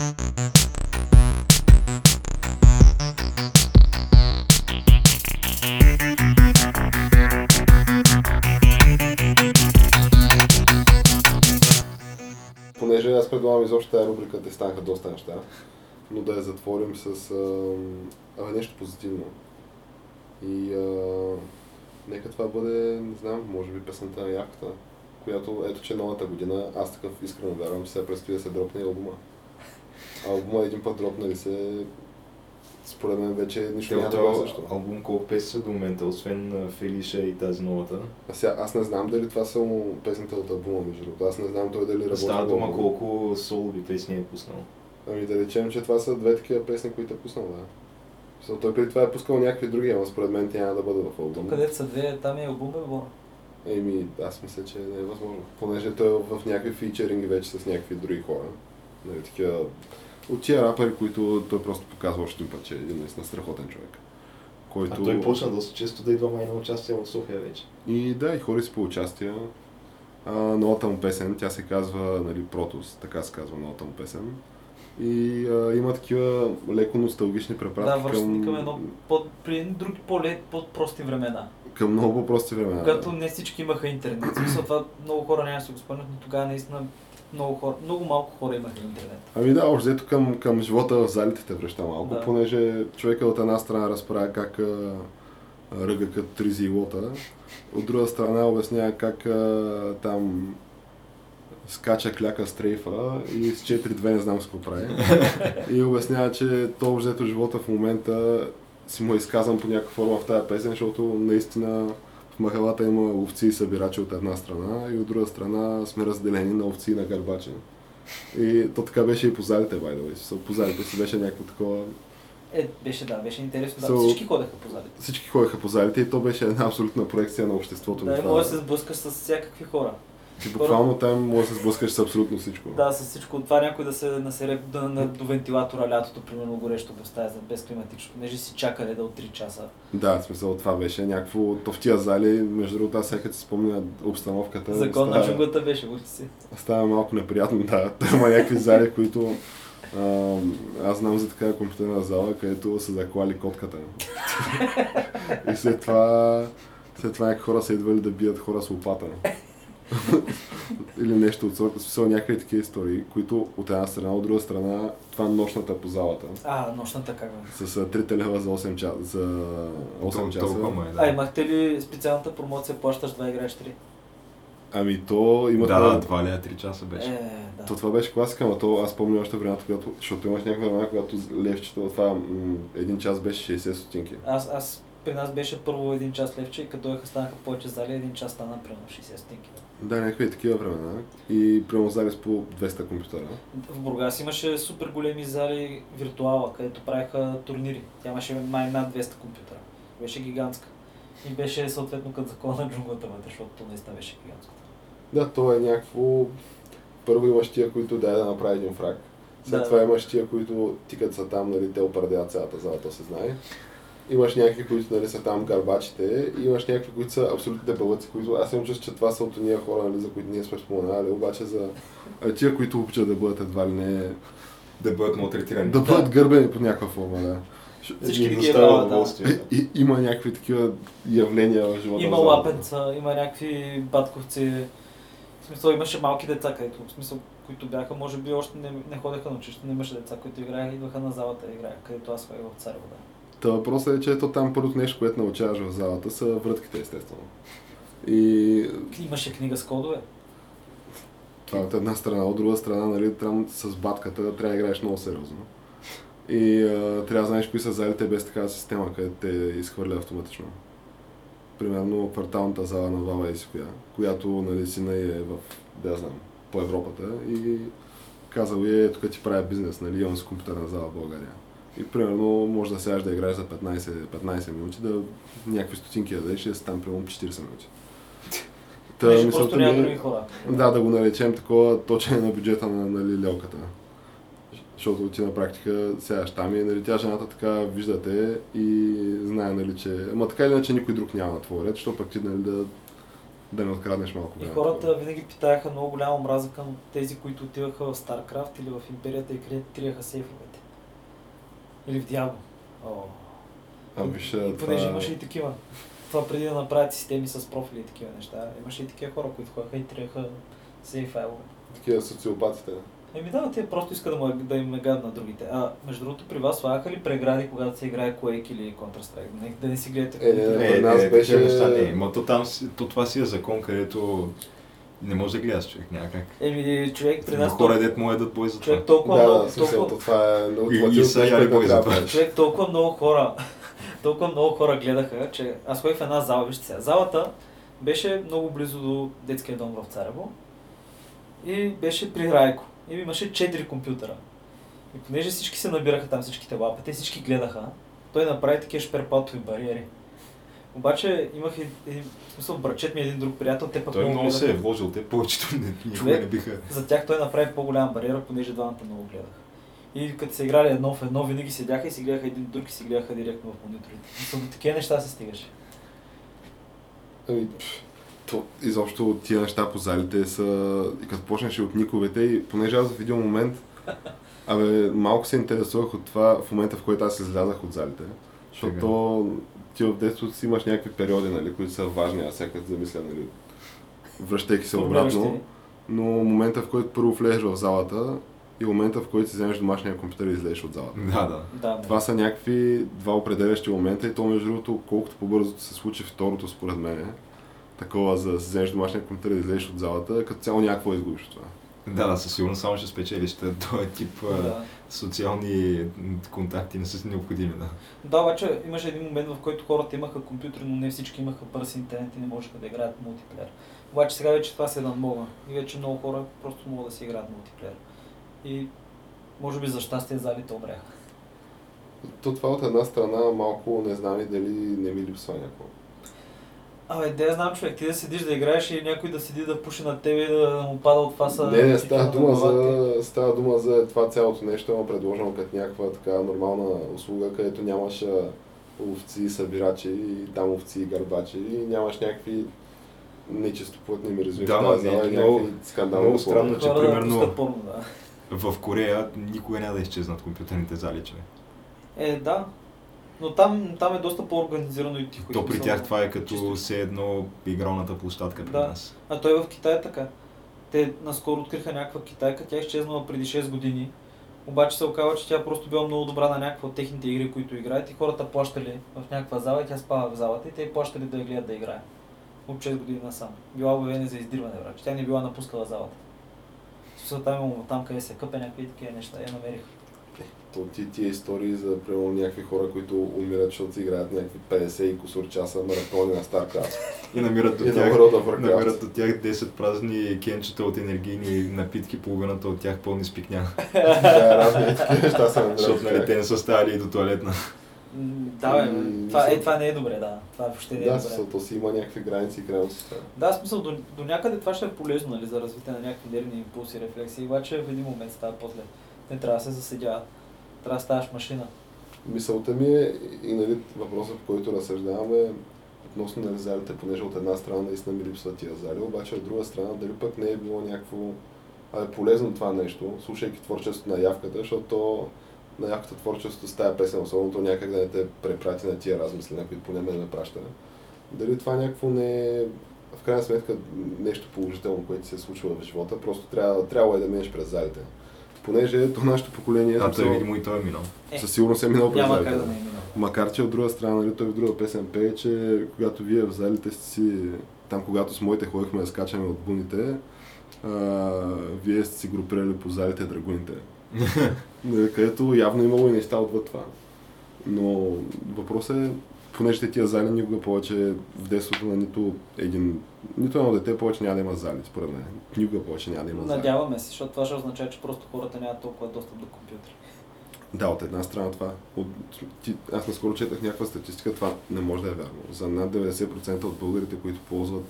Понеже аз предлагам изобщо тази рубрика, те станаха доста неща, но да я затворим с а, нещо позитивно. И а, нека това бъде, не знам, може би песента на Яката, която ето че новата година, аз такъв искрено вярвам, че сега предстои да се дропне и албума. Албума един път дропнали се, според мен вече нищо няма бъде този също. албум колко песни са до момента, освен Фелиша и тази новата? А сега, аз не знам дали това са му песните от албума, между другото. Аз не знам той дали работи. Става дума колко солови песни е пуснал. Ами да речем, че това са две такива песни, които е пуснал, да. Мисъл, той преди това е пускал някакви други, ама според мен те няма да бъдат в Тук албума. където са две, там е албум, бе, Бора. Еми, аз мисля, че не е възможно. Понеже той е в някакви фичеринги вече с някакви други хора. Нали, такива... От тия рапъри, които той просто показва още един път, че е един наистина страхотен човек. Който... А той почна доста често да идва май на участие в София вече. И да, и хори си по участия. А, новата му песен, тя се казва нали, Протос, така се казва новата му песен. И а, има такива леко носталгични Да, препратки връщане към, към едно под, при други по-лет, по-прости времена. към много по-прости времена. Когато да. не всички имаха интернет. В смисъл това много хора няма да си го спомнят, но тогава наистина много, хора, много малко хора имаха интернет. Ами да, още взето към, към живота в залите те връща малко, Да. понеже човека от една страна разправя как а, ръга като тризи лота, от друга страна обяснява как а, там скача кляка стрейфа и с 4-2 не знам с какво прави. и обяснява, че то взето живота в момента си му е изказан по някаква форма в тази песен, защото наистина в махалата има овци и събирачи от една страна и от друга страна сме разделени на овци и на гарбачи. И то така беше и по залите, by the way. По залите си беше някакво такова... Е, беше да, беше интересно. Да, So- всички ходеха по залите. Всички ходеха по залите и то беше една абсолютна проекция на обществото. Да, може да се сблъскаш с всякакви хора. Ти буквално там може да се сблъскаш с абсолютно всичко. Да, с всичко. Това някой да се насере да, на, до вентилатора лятото, примерно горещо в стая без климатично, понеже си чака реда от 3 часа. Да, в смисъл това беше някакво... То в тия зали, между другото, аз сега си спомня обстановката. Закон на джунглата беше, учи си. Става малко неприятно, да. Има някакви зали, които... А, аз знам за такава компютърна зала, където са заклали котката. И след това... След това хора са идвали да бият хора с лопата. Или нещо от сорта. Смисъл някакви такива истории, които от една страна, от друга страна, това нощната по залата. А, нощната как бе? С а, 3 лева за 8 часа. За 8 часа. Толкова му е, А, да. имахте ли специалната промоция, плащаш 2 играеш 3? Ами то има Да, да, 2 лея 3 часа беше. Е, да. То това беше класика, но то аз помня още времето, когато, защото имаш някаква време, когато левчето, това м- един час беше 60 стотинки. Аз, аз при нас беше първо един час левче и като дойха станаха повече зали, един час стана примерно 60 стинки. Да, някакви такива времена. И прямо зали с по 200 компютъра. В Бургас имаше супер големи зали виртуала, където правиха турнири. Тя имаше май над 200 компютъра. Беше гигантска. И беше съответно като закона на джунглата вътре, защото то наистина беше гигантско. Да, то е някакво... Първо имаш тия, които дай да направи един фраг. След Да. това имаш тия, които ти като са там, нали, те определят цялата зала, то се знае. Имаш някакви, които нали, са там гарбачите, и имаш някакви, които са абсолютно дебелъци, които аз имам чувство, че това са от тия хора, нали, за които ние сме споменали, обаче за а, тия, които обичат да бъдат едва ли не Да бъдат малтретирани. Да бъдат гърбени под някаква форма, да. Всички ги е да. И, има някакви такива явления в живота. Има лапенца, има някакви батковци. В смисъл имаше малки деца, където, в смисъл, които бяха, може би още не, не ходеха на училище, но имаше деца, които играеха, идваха на залата и играеха, където аз ходих в Царево, да. Та въпросът е, че ето там първото нещо, което научаваш в залата са врътките, естествено. И Имаше книга с кодове. това от една страна, от друга страна, нали, там с батката трябва да играеш много сериозно. И а, трябва да знаеш кои са залите без такава система, където те изхвърля автоматично. Примерно кварталната зала на Вава и коя, която нали, сина е в, да знам, по Европата и казал е, тук ти правя бизнес, нали, имам с компютърна зала в България. И примерно може да сядаш да играеш за 15, 15 минути, да някакви стотинки да дадеш и да си там примерно 40 минути. Та, Беше просто е- няма други хора. да, да го наречем такова точене на бюджета на нали, лелката. Защото ти на практика сядаш там и нали, тя жената така виждате и знае, нали, че... Ама така или иначе никой друг няма на твой ред, защото пък ти нали, да, да не откраднеш малко И време. хората винаги питаеха много голяма омраза към тези, които отиваха в Старкрафт или в Империята и където триеха сейфовете. Или в Диабло. О. А, виж, понеже това... имаше и такива. Това преди да направят системи с профили и такива неща. Имаше и такива хора, които ходеха и триеха сейф файлове. Такива социопатите. Еми да, те просто искат да, му, да им мегат на другите. А между другото, при вас слагаха ли прегради, когато се играе Quake или Counter-Strike? Не, да не си гледате. Е. При Е, нас е, беше- неща не. Ма то там, то това си е закон, където не може да гледаш човек някак. Еми, човек при Има нас... хора, дет му е да бой за това. човек толкова Да, много, да, толкова, то това е И- и ултимативното са яли бой за това. човек толкова много хора, толкова много хора гледаха, че аз ходих в една зала, вижте сега, залата беше много близо до детския дом в Царево и беше при Райко. И имаше 4 компютъра. И понеже всички се набираха там, всичките лапа, те всички гледаха, той направи такива шперпатови бариери. Обаче имах и- един, в смисъл, брачет ми е един друг приятел, те пък Той много се е вложил, те повечето не, никога Човек. не биха. За тях той направи по-голяма бариера, понеже двамата много гледаха. И като са играли едно в едно, винаги седяха и си гледаха един друг и си гледаха директно в мониторите. Мисля, до такива неща се стигаше. Ами, то, изобщо тия неща по залите са... И като почнеш от никовете, и понеже аз в един момент... Абе, малко се интересувах от това в момента, в който аз излязах от залите. Защото ти в детството си имаш някакви периоди, нали, които са важни, аз сега като замисля, нали, връщайки се обратно. Но момента, в който първо влезеш в залата и момента, в който си вземеш домашния компютър и излезеш от залата. Да, да. Да, Това са някакви два определящи момента и то между другото, колкото по-бързо се случи второто според мен, такова за да си вземеш домашния компютър и да излезеш от залата, като цяло някакво изгубиш от това. Да, да, със сигурност само ще спечелиш. Този тип а, да. Социални контакти не са необходими, да. да, обаче имаше един момент, в който хората имаха компютри, но не всички имаха бърз интернет и не можеха да играят мултиплеер. Обаче сега вече това се надмога и вече много хора просто могат да си играят мултиплеер. И може би за щастие залите умряха. То това от една страна малко не знам и дали не ми липсва някакво. Абе, я знам човек, ти да седиш да играеш и някой да седи да пуши на тебе и да му пада от това са... Не, не, става дума, за, става дума за това цялото нещо, е предложено като някаква така нормална услуга, където нямаш овци събирачи и там овци и гърбачи и нямаш някакви нечистоплътни миризми Да, тази не, и много- много условия. странно, че Хора да примерно- пускат порно, да. В Корея никога няма да изчезнат компютърните зали, човек. Е, да. Но там, там е доста по-организирано и тихо. То при тях това е като чисто. все едно игралната площадка при Да. нас. А той в Китай е така. Те наскоро откриха някаква китайка, тя е изчезнала преди 6 години. Обаче се оказва, че тя просто била много добра на някаква от техните игри, които играят и хората плащали в някаква зала и тя спава в залата и те плащали да я гледат да играе. От 6 години насам. Била обявена за издирване, брат. Тя не била напускала залата. Смисъл там имamo там, къде се къпе някакви такива неща. Я намерих. То ти тия истории за примерно някакви хора, които умират, защото си играят някакви 50 и кусор часа маратони на StarCraft. И намират и до на тях, намират от тях 10 празни кенчета от енергийни напитки, половината от тях пълни с пикня. Да, разни такива неща се намират. Защото нали, те не са ставали и до туалетна. Да, бе, М, това, е, това не е добре, да. Това въобще не е Да, добре. смисъл, то си има някакви граници и крайности. Да, в смисъл, до, до някъде това ще е полезно нали, за развитие на някакви нервни импулси, рефлексии, обаче в един момент става после. Не трябва да се заседява. Трябва да ставаш машина. Мисълта ми е и нали, въпросът, по който разсъждаваме относно нали, залите, понеже от една страна наистина ми липсват тия зали, обаче от друга страна дали пък не е било някакво а е полезно това нещо, слушайки творчеството на явката, защото то, на явката творчеството с песен, особено то някак да не те препрати на тия размисли, на които поне ме ме праща. Дали това някакво не е в крайна сметка нещо положително, което се случва в живота, просто трябва, трябва е да минеш през залите. Понеже то нашето поколение А той смисъл, видимо и той е минал. Е, със сигурност е минал през Няма как да не е минал. Макар, че от друга страна, нали, той в друга песен пее, че когато вие в залите сте си, там когато с моите ходихме да скачаме от буните, а, вие сте си групирали по залите драгуните. Нали, където явно имало и неща отвъд това. Но въпросът е, понеже тия зали никога повече в детството на нито един, нито едно дете повече няма да има зали, според мен. Никога повече няма да има зали. Надяваме се, защото това ще означава, че просто хората нямат толкова достъп до компютри. Да, от една страна това. От, ти, аз наскоро четах някаква статистика, това не може да е вярно. За над 90% от българите, които ползват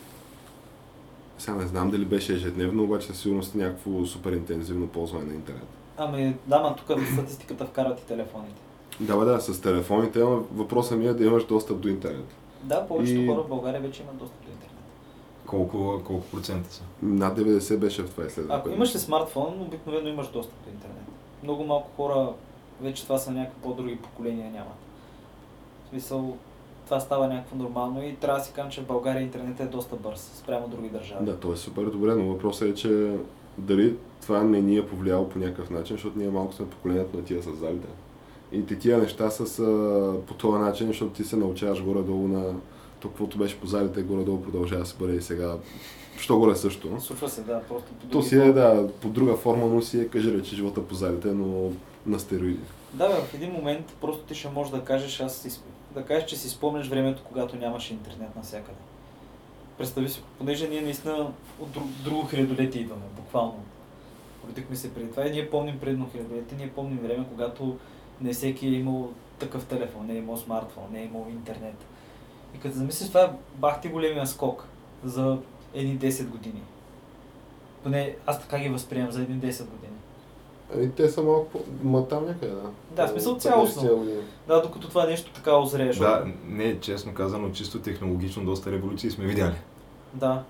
сега не знам дали беше ежедневно, обаче със сигурност е някакво супер интензивно ползване на интернет. Ами, да, ма тук в статистиката вкарат и телефоните. Да, бе, да, с телефоните, но въпросът ми е да имаш достъп до интернет. Да, повечето И- хора в България вече имат достъп до интернет. Колко, колко процента са? Над 90 беше в това изследване. Ако имаш ли смартфон, обикновено имаш достъп до интернет. Много малко хора, вече това са някакви по-други поколения, нямат. В смисъл, това става някакво нормално и трябва да си кажем, че в България интернет е доста бърз спрямо други държави. Да, то е супер добре, но въпросът е, че дали това не ни е повлияло по някакъв начин, защото ние малко сме поколението на тия с залите. И ти тия неща са с, а, по този начин, защото ти се научаваш горе-долу на то, каквото беше по залите, горе-долу продължава да се бъде и сега. Що горе също. Случва се, да, просто по То си е, да, по друга форма, но си е, кажи речи, живота по залите, но на стероиди. Да, бе, в един момент просто ти ще можеш да кажеш, аз да кажеш, че си спомняш времето, когато нямаше интернет навсякъде. Представи си, понеже ние наистина от друг, друго хилядолетие идваме, буквално. Родихме се преди това и ние помним предно хилядолетие, ние помним време, когато не всеки е имал такъв телефон, не е имал смартфон, не е имал интернет. И като замислиш, това е бах ти големия скок за едни 10 години. Поне аз така ги възприемам за едни 10 години. Ами те са малко по... Ма там някъде, да. Да, в смисъл цялостно. 15 години. Да, докато това нещо така озрее. защото- Да, не, честно казано, чисто технологично доста революции сме видяли. Да.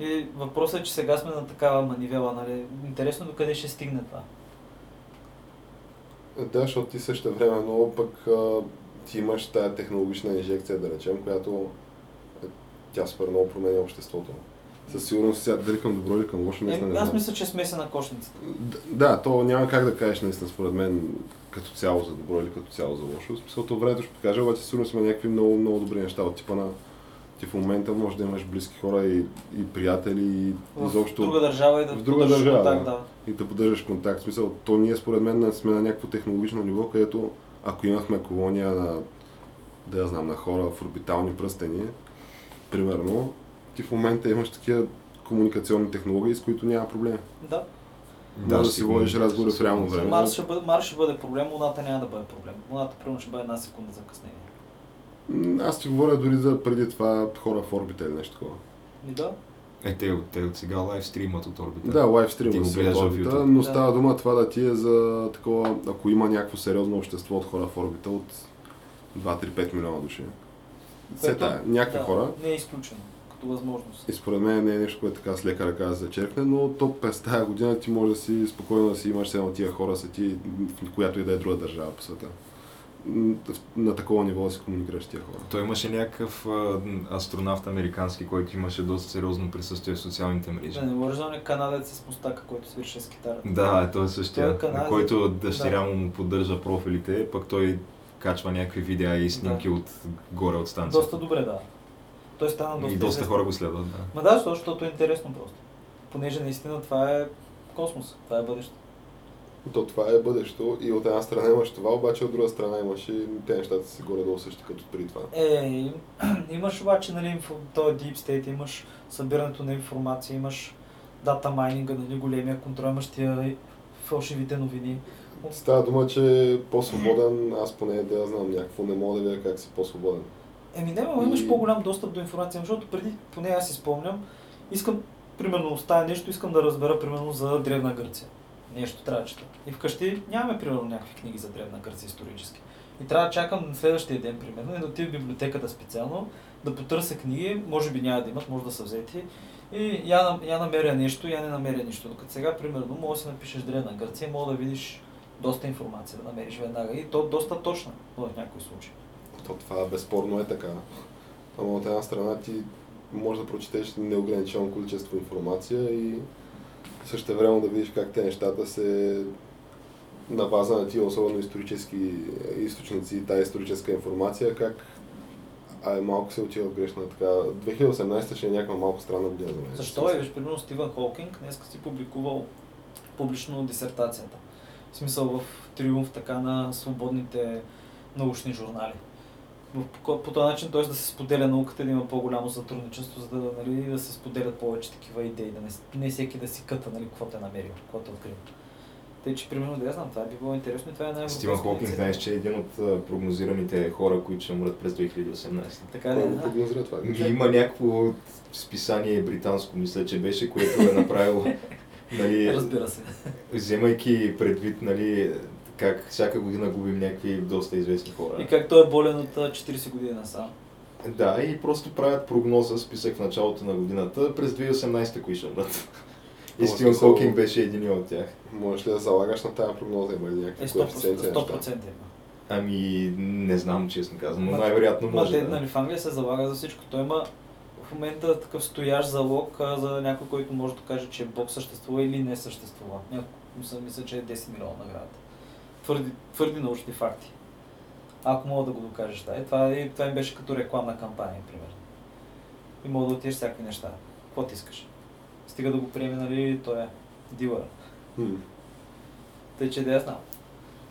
И въпросът е, че сега сме на такава манивела, нали? Интересно до къде ще стигне това. Да, защото ти също време, но пък а, ти имаш тая технологична инжекция, да речем, която е, тя супер много променя обществото. Със сигурност сега дали към добро или към лошо, Е, наистина не аз мисля, че е смесена кошницата. Д- Да, то няма как да кажеш наистина според мен като цяло за добро или като цяло за лошо. В смисъл, то времето ще покаже, обаче сигурно сме някакви много, много добри неща от типа на ти в момента може да имаш близки хора и, и приятели и В изобщо друга държава и да в друга държава, контакт, да. Да. и да поддържаш контакт. В смисъл, то ние според мен сме на някакво технологично ниво, където ако имахме колония на, да я знам, на хора в орбитални пръстени, примерно, ти в момента имаш такива комуникационни технологии, с които няма проблем. Да. Може да си водиш разговори в реално време. Марс ще, бъде, Марс ще бъде проблем, Луната няма да бъде проблем. Луната примерно ще бъде една секунда закъснение. Аз ти говоря дори за преди това хора в орбита или нещо такова. Ми да. Е, те, те от сега лайв стримат от орбита. Да, лайв Ти стрима го си гледаш от орбита, но Да. става дума това да ти е за такова, ако има някакво сериозно общество от хора в орбита от 2-3-5 милиона души. Тая, някакви да, хора. Не е изключено като възможност. И според мен не е нещо, което така с лека ръка да се зачеркне, но то през тази година ти може да си спокойно да си имаш едно тия хора са ти в която и да е друга държава по света. На такова ниво да си комуникираш с тия хора. Той имаше някакъв а, астронавт американски, който имаше доста сериозно присъствие в социалните мрежи. Да, не говориш за оня канадец с мустака, който свирше с китарата. Да, той е Той същия, е канадец. на който дъщеря му му поддържа профилите, пък той качва някакви видеа и снимки Да. от горе от станцията. Доста добре, да. Той стана доста и доста известен. хора го следват, да. Ма да, защото е интересно просто. Понеже наистина това е космос, това е бъдеще. То това е бъдещето и от една страна имаш това, обаче от друга страна имаш и те нещата си горе-долу същи като преди това. Е, им- имаш обаче, нали, инфо, този Deep State, имаш събирането на информация, имаш дата майнинга, нали, големия контрол, имаш тия фалшивите новини. Става дума, че е по-свободен, аз поне да я знам някакво, не мога да видя как си по-свободен. Еми не, но имаш И- по-голям достъп до информация, защото преди, поне аз си спомням, искам, примерно, оставя нещо, искам да разбера, примерно, за Древна Гърция. Нещо трябва да чета. И вкъщи нямаме, примерно, някакви книги за Древна Гърция исторически. И трябва да чакам следващия ден, примерно, и да отида в библиотеката специално, да потърся книги, може би няма да имат, може да са взети. И я, я намеря нещо, я не намеря нищо. Докато сега, примерно, може да си напишеш Древна Гърция, мога да видиш доста информация, да намериш веднага. И то доста точна в някои случаи. То това безспорно е така. Ама от една страна ти можеш да прочетеш неограничено количество информация и също време да видиш как те нещата се на база на тия особено исторически източници и тази историческа информация, как а е малко се отива в грешна така. 2018 ще е някаква малко странна година за мен. Защо е? Виж, примерно Стивън Холкинг днес си публикувал публично дисертацията. В смисъл в триумф така на свободните научни журнали. По, по този начин, т.е. да се споделя науката, да има по-голямо сътрудничество, за да, нали, да се споделят повече такива идеи, да не, не всеки да си къта, нали, какво те е намерил, какво те е открил. Тъй, че примерно, да я знам, това би било интересно и това е най Стивън Хокинг, знаеш, че е един от прогнозираните хора, които ще умрат през 2018. Така ли? го Да. прогнозира това? Има някакво списание британско, мисля, че беше, което е направило, нали, Разбира се. вземайки предвид, нали, как всяка година губим някакви доста известни хора. И как той е болен от а, 40 години насам. Да, и просто правят прогноза, списък в началото на годината, през 2018 кои ще умрат. И Стивен Хокинг беше един от тях. Можеш ли да залагаш на тази прогноза? Има ли Е някакви 100%, коефициенти? 100% има. Ами, не знам, честно казвам, но Ма- най-вероятно Ма може те, да. нали, в Англия се залага за всичко. Той има в момента такъв стоящ залог а, за някой, който може да каже, че Бог съществува или не съществува. Някой, мисля, мисля, че е 10 милиона наградата. Твърди, твърди научни факти. Ако мога да го докажеш, да. И това, и това им беше като рекламна кампания, примерно. И мога да отидеш всякакви неща. Какво ти искаш? Стига да го приеме, нали, той е дилър. Хм. Тъй, че да я знам.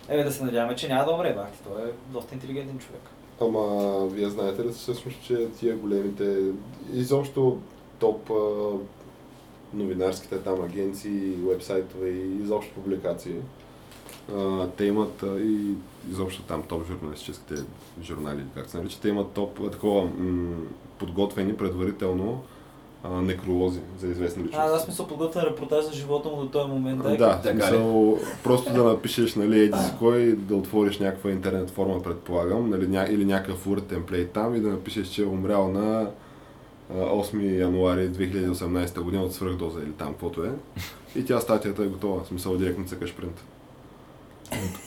Е, да се надяваме, че няма да умре, бахти. Той е доста интелигентен човек. Ама вие знаете ли всъщност, че тия големите, изобщо топ новинарските там агенции, вебсайтове и изобщо публикации, а, те имат а, и изобщо там топ журналистическите журнали, как се нарича, те имат топ такова м- подготвени предварително а, некролози за известни личности. А, аз смисъл подготвен репортаж за живота му до този момент. Да, Да, да смисъл, просто да напишеш, нали, еди си кой, да отвориш някаква интернет форма, предполагам, нали, ня, или някакъв Word темплейт там и да напишеш, че е умрял на а, 8 януари 2018 година от свръхдоза или там, каквото е. И тя статията е готова, в смисъл директно цъкаш принт.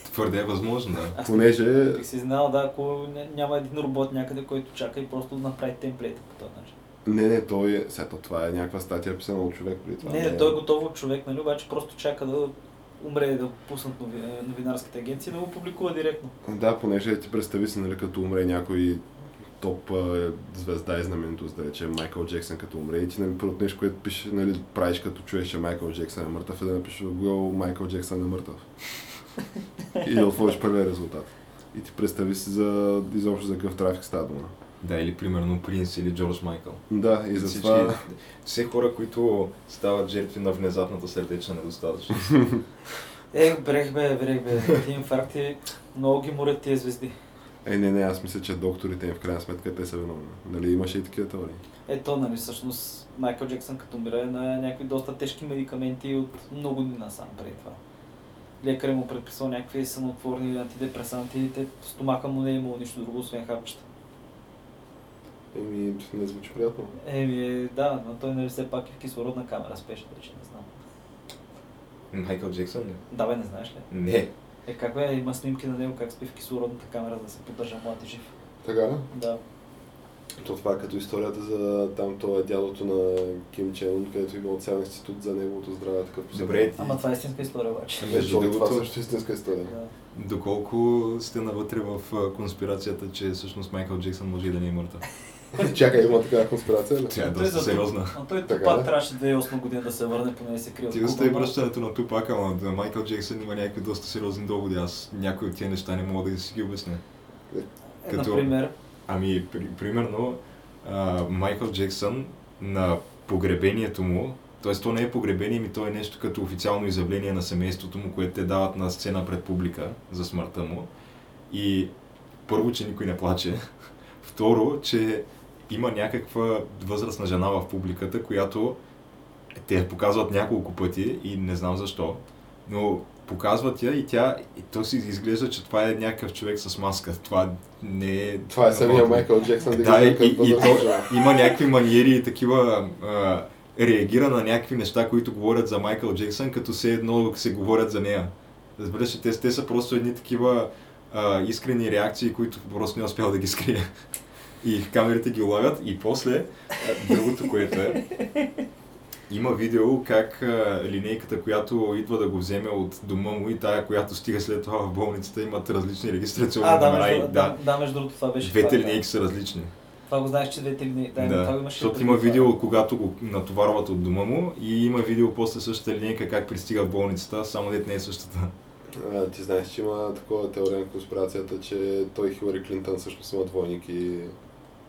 Твърде е възможно, да. Аз Понеже бих си знал, да, ако ня- няма един робот някъде, който чака и просто да направи темплейта по този начин. Не, не, той е... Сега, то това е някаква статия писана от човек преди това. Не, е- не, той е готов от човек, нали, обаче просто чака да умре да пуснат нови- новинарските агенции и да го публикува директно. Да, понеже ти представи си, нали, като умре някой топ а, звезда и знаменитост, да речем Майкъл Джексън като умре и ти нали, първото нещо, което пише, нали, правиш като чуеш, че Майкъл Джексън е мъртъв, е да напишеш в Google Майкъл Джексън е мъртъв. И да отвориш първия резултат. И ти представи си за изобщо за какъв трафик става дума. Да, или примерно Принц или Джордж Майкъл. Да, и Всички- затова... Все хора, които стават жертви на внезапната сърдечна недостатъчност. Ех, брех бе, брех бе, ти инфаркти много ги морят тия звезди. Е, не, не, аз мисля, че докторите им в крайна сметка те са виновни. Нали имаше и такива теории. Ето, нали, всъщност Майкъл Джексън като умира е на някакви доста тежки медикаменти от много дни насам преди това. Лекаря му предписал някакви сънотворни антидепресанти и те в стомаха му не е имало нищо друго, освен хапчета. Еми, не звучи приятно. Еми, да, но той нали все пак е в кислородна камера спешно, вече не знам. Майкъл Джексън ли? Да, бе, не знаеш ли? Не. Е, как бе, има снимки на него как спи в кислородната камера, за да се поддържа млад и жив. Така ли? Да. То това е като историята за там това е дядото на Ким Чен Ун, където има цял институт за неговото здраве. Такъв Добре, ти, Ама това е истинска история обаче. Между другото, това също е истинска история. Да. доколко сте навътре в конспирацията, че всъщност Майкъл Джексън може и да не е мъртъв? Чакай, има такава конспирация ли? Тя е доста сериозна. А той Така пак да. трябваше 2008 година да се върне, поне да се крие Ти да сте връщането на Тупак, ама за Майкъл Джексън има някакви доста сериозни доводи. Аз някои от тия неща не мога да си ги обясня. Е, като- Например, Ами, при, примерно, а, Майкъл Джексън на погребението му, т.е. то не е погребение, ми то е нещо като официално изявление на семейството му, което те дават на сцена пред публика за смъртта му. И първо, че никой не плаче. Второ, че има някаква възрастна жена в публиката, която те показват няколко пъти и не знам защо, но показват я и тя, и то си изглежда, че това е някакъв човек с маска. Това не е... Това е самия Майкъл Джексън, да, и, и, и то има някакви маниери и такива а, реагира на някакви неща, които говорят за Майкъл Джексън, като се едно се говорят за нея. Разбираш, те, те са просто едни такива а, искрени реакции, които просто не е успял да ги скрие. И камерите ги лавят и после, а, другото, което е, има видео как а, линейката, която идва да го вземе от дома му и тая, която стига след това в болницата, имат различни регистрационни а, да, номера. между, да, да, между другото това беше Двете факт, линейки да. са различни. Това го знаеш, че двете линейки, да, да. това имаше защото преди има това. видео, когато го натоварват от дома му и има видео после същата линейка как пристига в болницата, само дет не е същата. А, ти знаеш, че има такова теория на конспирацията, че той Хилари Клинтън всъщност има двойник и...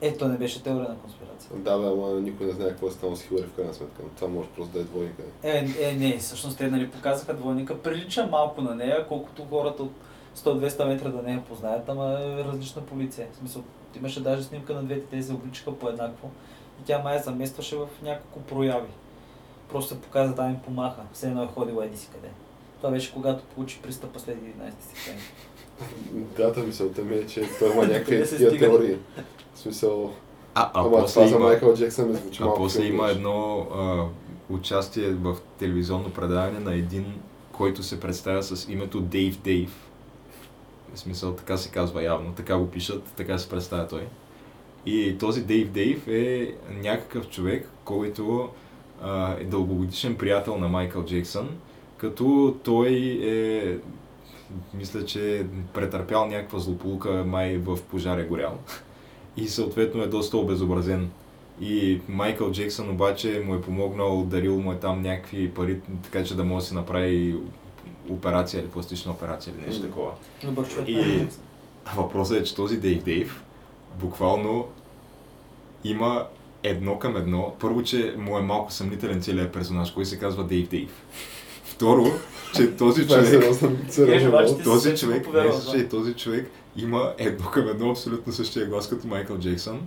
Е, то не беше теория на конспирация. Да, бе, ама никой не знае какво е станало с Хилари в крайна сметка. Това може просто да е двойника. Е, е, не, всъщност те нали, показаха двойника. Прилича малко на нея, колкото хората от 100-200 метра да не я познаят, ама е различна полиция. В смисъл, имаше даже снимка на двете, те се обличаха по-еднакво. И тя май заместваше в няколко прояви. Просто се показа да им помаха. Все едно е ходила еди си къде. Това беше когато получи пристъпа след 11 септември. Дата мисълта ми е, че той има някакви такива теории. В смисъл, А, а ама после това за има, Майкъл Джексън ми звучи а малко после филмиш. има едно а, участие в телевизионно предаване на един, който се представя с името Дейв Дейв. В смисъл, така се казва явно, така го пишат, така се представя той. И този Дейв Дейв е някакъв човек, който а, е дългогодишен приятел на Майкъл Джексън, като той е, мисля, че е претърпял някаква злополука, май в пожар е горял. И съответно е доста обезобразен. И Майкъл Джексън обаче му е помогнал, дарил му е там някакви пари, така че да може да си направи операция или пластична операция или нещо такова. Добър човек. И-? Въпросът е, че този Дейв Дейв буквално има едно към едно. Първо, че му е малко съмнителен целият персонаж, който се казва Дейв Дейв. Второ, че този е човек, този човек, не, че този човек има едно към едно абсолютно същия глас като Майкъл Джексън.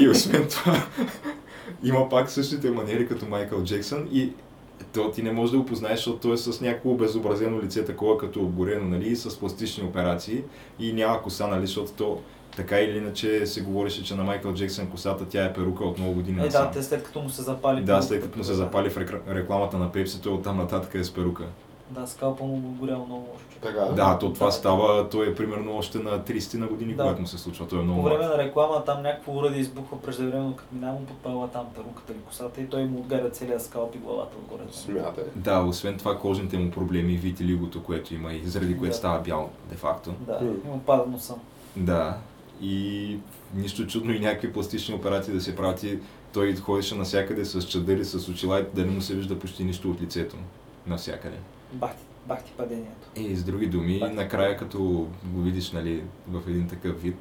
И освен това, има пак същите маниери като Майкъл Джексън и то ти не можеш да го познаеш, защото той е с някакво обезобразено лице, такова като обгорено, нали, и с пластични операции и няма коса, нали, защото то така или иначе се говореше, че на Майкъл Джексън косата тя е перука от много години Е, насам. да, те след като му се запали. Да, след като му се запали в рекламата на Пепси, той оттам нататък е с перука. Да, скалпа му го горял много лошо. Така, Да, то това Да. става, той е примерно още на 30 на години, Да. когато му се случва, той е много По време на реклама там някакво уради избухва преждевременно, като минава му подпала там перуката или косата и той му отгаря целият скалп и главата отгоре. Смятай. Да, освен това кожните му проблеми, витилигото, което има и заради което Да. става бял, де-факто. Да, М. и му пада носа. Да, и нищо чудно и някакви пластични операции да се правят и той ходеше навсякъде с чадъри, с очила и да не му се вижда почти нищо от лицето. Навсякъде. Бах ти, бах ти падението. И с други думи, Пак. накрая като го видиш нали, в един такъв вид,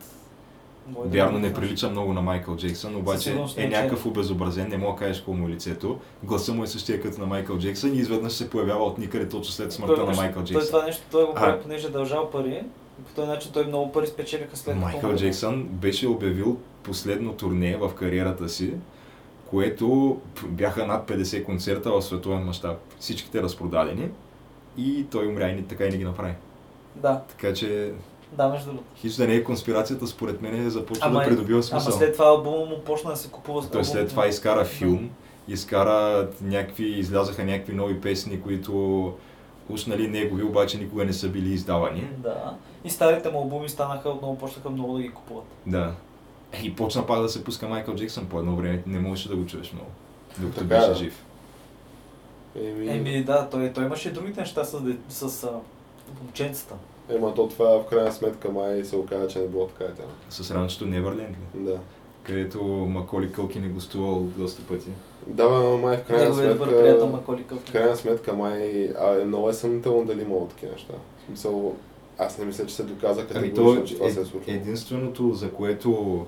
Мой да Вярно го не знаеш. прилича много на Майкъл Джексън, обаче е е някакъв обезобразен, не мога да кажеш какво му е лицето. Гласа му е същия като на Майкъл Джексън и изведнъж се появява от никъде точно след смъртта Той на Майкъл Той Джексън. това нещо, той го прави, понеже е дължал пари по този начин той много пари спечелиха след като Майкъл. Джексън беше обявил последно турне в кариерата си, което бяха над 50 концерта в световен мащаб. Всичките разпродадени. И той умря и така и не ги направи. Да, Така че да, между другото. хич да не е конспирацията, според мен започва Ама да е- придобива Ама смисъл. след това албума му почна да се купува. Той след това изкара филм, изкара някакви, излязаха някакви нови песни, които нали негови, обаче никога не са били издавани. Да. И старите му албуми станаха, отново почнаха много да ги купуват. Да. И почна пак да се пуска Майкъл Джексън по едно време, не можеше да го чуеш много, докато Така е. беше жив. Еми, Еми да, той, той имаше и другите неща с, с а, момченцата. ема то това в крайна сметка май се оказа, че не било така и тя. С ранчето Neverland, ли? Да. където Маколи Кълкин е гостувал доста пъти. Да, бе, май в крайна Неговият добър сметка... приятел Маколи. В крайна сметка май... А, е много е съмнително дали има такива неща. В смисъл, аз не мисля, че се доказа Ами категорично, то че това е, се е случило. единственото, за което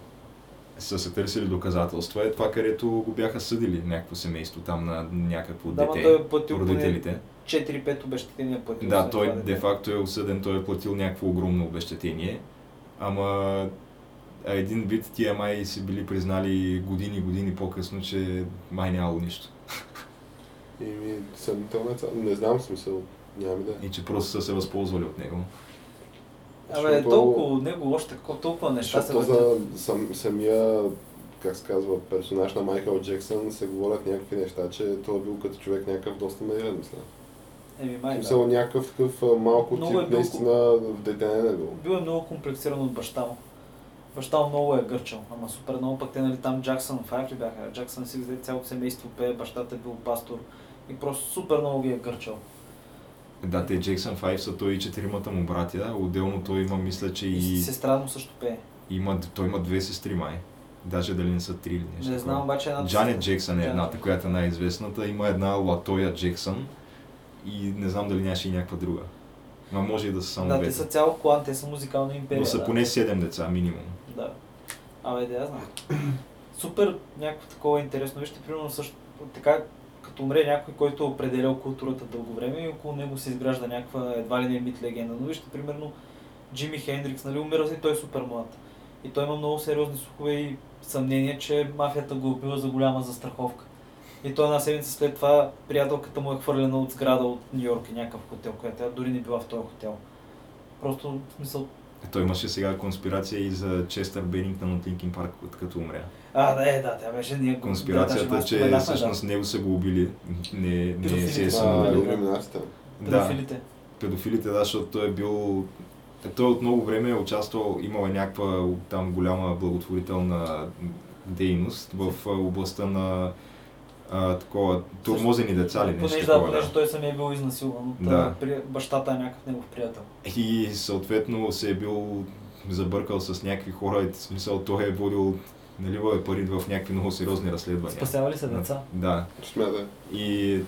са се търсили доказателства е това, където го бяха съдили някакво семейство там на някакво Да, дете, той е платил родителите. 4-5 обещетения платил. Да, той дете. де факто е осъден, той е платил някакво огромно обещетение, ама един вид тия май си били признали години години по-късно, че май нямало нищо. И ми съмнително е. Не знам смисъл. Нямам идея. И че просто са се възползвали от него. Абе, Защото- толкова от него още тако- толкова неща се Защото въртят. за сам, самия, как се казва, персонаж на Майкъл Джексън се говорят някакви неща, че той е бил като човек някакъв доста наивен, мисля. Еми, май, да. някакъв такъв малко Много е тип, бил- наистина в дете не е бил. Бил е много комплексиран от баща му. Баща много е гърчал, ама супер много пък те нали там Джаксън Файв ли бяха? Джаксън си взе цялото семейство пее, бащата е бил пастор и просто супер много ги е гърчал. Да, те Джексън 5 са той и четиримата му братя, отделно той има, мисля, че И и сестра му също пее. има, той има две сестри май. Даже дали не са три или нещо Не знам, обаче една... Джанет Джексън е едната, която е най-известната. Има една Латоя Джексън и не знам дали нямаше и някаква друга. Ма може и да са само Да, двете. те са цял клан, те са музикална империя. Но са да. поне 7 деца, минимум. Да. Абе, да, я знам. Супер някакво такова интересно. Вижте, примерно също така, като умре някой, който е определял културата дълго време и около него се изгражда някаква едва ли не мит легенда. Но вижте, примерно, Джими Хендрикс, нали, умира и той е супер млад. И той има много сериозни слухове и съмнение, че мафията го е убила за голяма застраховка. И той една седмица след това приятелката му е хвърлена от сграда от Нью Йорк и някакъв хотел, която дори не била в този хотел. Просто, в смисъл, Е, Той имаше сега конспирация и за Честър Бенингтън от Линкин Парк, от като умря. А, да, е, да, тя беше ние. да, Конспирацията, даже че всъщност него са го убили. Не, не се е самоубил. иллюминатите. Да. Да, Педофилите. педофилите, да, защото той е бил... е, Той от много време е участвал, имал е някаква там голяма благотворителна дейност в областта на а, такова, турмозени деца ли, нещо Понеже, да, такова. понеже Да. той самия е бил изнасилван от Да. при... бащата е някакъв негов приятел. И съответно се е бил забъркал с някакви хора, и смисъл той е водил наливал е пари в някакви много сериозни разследвания. Спасява ли се деца? Да. Смятай. И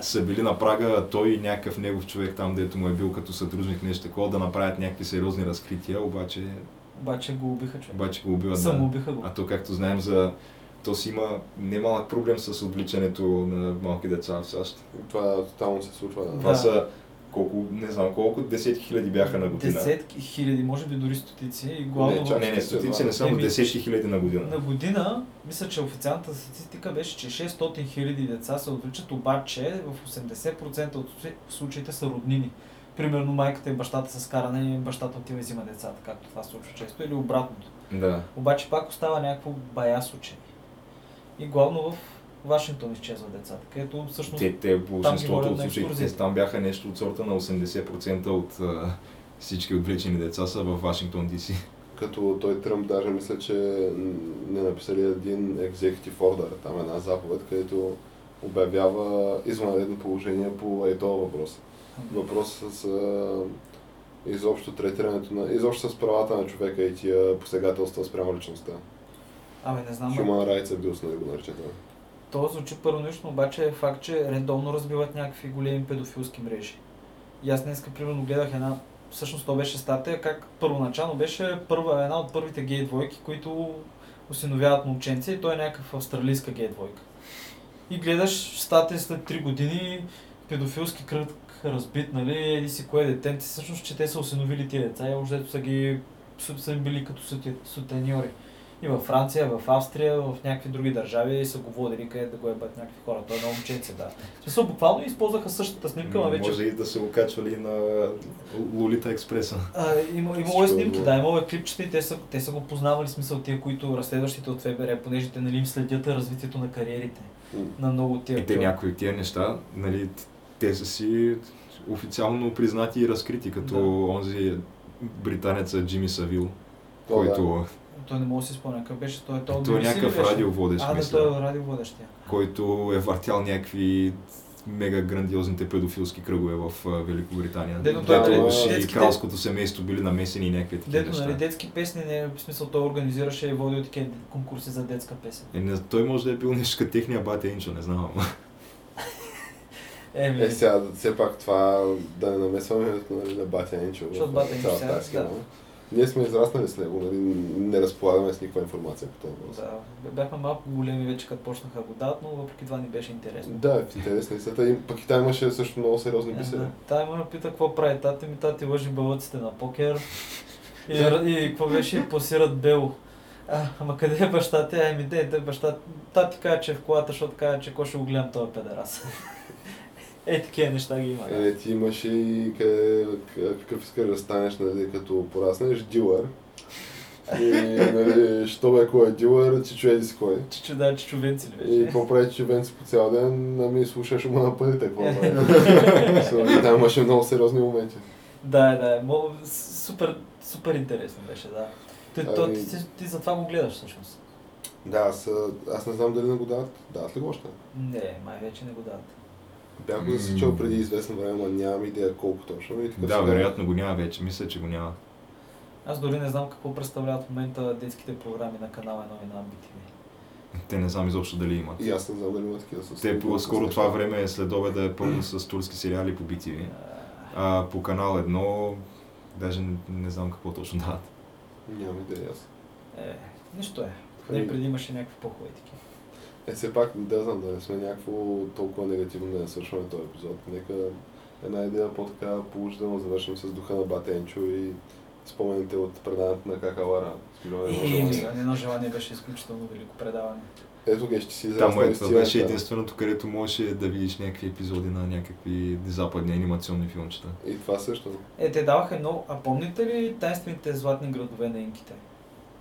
са били на прага той и някакъв негов човек там, дето му е бил като съдружник нещо такова, да направят някакви сериозни разкрития, обаче, Обаче го убиха човек. обаче го убиват. Само да. убиха го. А то, както знаем, за то си има немалък проблем с отвличането на малки деца в САЩ. Това тотално се случва. Да. Това Да. са колко, не знам колко, десетки хиляди бяха на година. Десетки хиляди, може би дори стотици. И главно Не, чак Не, не, стотици не са, но Еми, десетки хиляди на година. На година, мисля, че официалната статистика беше, че 600 хиляди деца се отвличат, обаче в 80% от случаи- случаите са роднини. Примерно майката и бащата са скарани и бащата отива и взима децата, както това се случва често, или обратното. Да. Обаче пак остава някакво бая случай. И главно в Вашингтон изчезват децата, където всъщност... Те, те большинството от случаите, там бяха нещо от сорта на 80% от а, всички отвлечени деца са в Вашингтон ДС. Като той Тръмп даже мисля, че не написали един executive order, там една заповед, където обявява извънредно положение по ей този въпрос. Въпрос с а, изобщо третирането на, изобщо с правата на човека и тия посегателства спрямо личността. Абе, не знам. Human Rights Abuse, нали го наричат. То звучи първонично, обаче е факт, че редовно разбиват някакви големи педофилски мрежи. И аз днеска, примерно, гледах една, всъщност то беше статия, как първоначално беше първа, една от първите гей двойки, които осиновяват момченци и той е някакъв австралийска гей двойка. И гледаш статия след 3 години, педофилски кръг разбит, нали, еди си кое детенци, всъщност, че те са осиновили тия деца и още са ги са, били като сути- сутеньори. И във Франция, в Австрия, в някакви други държави са го водили къде да го ебат някакви хора. Той е едно момченце, да. В смисъл, буквално използваха същата снимка, но вече Може и да се го качвали на Лолита Експреса. А, има, имало е снимки, да, имало е клипчета и те са, те са го познавали, смисъл тия, които разследващите от ФБР, понеже те нали, им следят развитието на кариерите на много тия. И те някои от тия неща, нали, те са си официално признати и разкрити, като Да. онзи британеца Джимми Савил, който, Той не мога да си спомня какъв беше, той, той, той е някакъв беше? радиоводещ, А, да, мисля, той е радиоводещия. който е въртял някакви мега грандиозните педофилски кръгове в Великобритания. Дето той, Дето нали, уж и детските- кралското семейство били намесени и някакви такива Дето, неща. нали, детски песни, не, в смисъл той организираше и водил такива конкурси за детска песен. Е, не, той може да е бил нещо като техния бате Енчо, не знам. Еми, Е, сега, все пак това да не намесваме нали, на Батя Енчо. Защото Батя Енчо сега, да. Ние сме израснали с него, нали, не разполагаме с никаква информация по този въпрос. да, бяхме малко големи вече, като почнаха да го дават, но въпреки това ни беше интересно. Да, в интерес на истината. И Пък и там имаше също много сериозни Е, бисери. да. Та ме пита какво прави тати ми, тати лъжи бълъците на покер. И, и какво беше, и посират бело. А, ама къде е баща ти? Ами де, де баща. Тати каза, че е в колата, защото каза, че ако ще го гледам този педерас. Е, такива неща ги има. Е, ти имаш и къде, какъв искаш да станеш, нали, като пораснеш, дилър. И, нали, що бе, кой е дилър, че чуе си кой. Че да, че чувенци ли И какво прави чувенци по цял ден, ами слушаш му на парите, какво прави. Там имаше много сериозни моменти. Да, да, супер, супер интересно беше, да. Ти, то, Ами- ти, ти, ти затова го гледаш всъщност. Да, аз, аз не знам дали не го дават. Дават ли го още? Не, май вече не го дават. Бях го засичал преди известно време, но нямам идея колко точно. И такъв Да, сега- вероятно го няма вече. Мисля, че го няма. Аз дори не знам какво представляват в момента детските програми на канал 1 и на BTV. Те не знам изобщо дали имат. И аз не знам дали има такива с... Те по-скоро това време след обеда е пълно с турски сериали по BTV. А по канал едно, даже не, не знам какво точно дават. Нямам идея аз. Е, нищо е. Ами- Не, преди имаше някакви по-хубави такива. Е, все пак, да знам, да не сме някакво толкова негативно да не свършваме този епизод. Нека една идея по-така положително завършим с духа на Батенчо и спомените от предаването на Какалара. С милиони И, желания. едно желание беше изключително велико предаване. Ето ге, ще си Там е, това беше единственото, където можеше да видиш някакви епизоди на някакви западни анимационни филмчета. И това също. Е, те даваха много... А помните ли тайнствените златни градове на инките?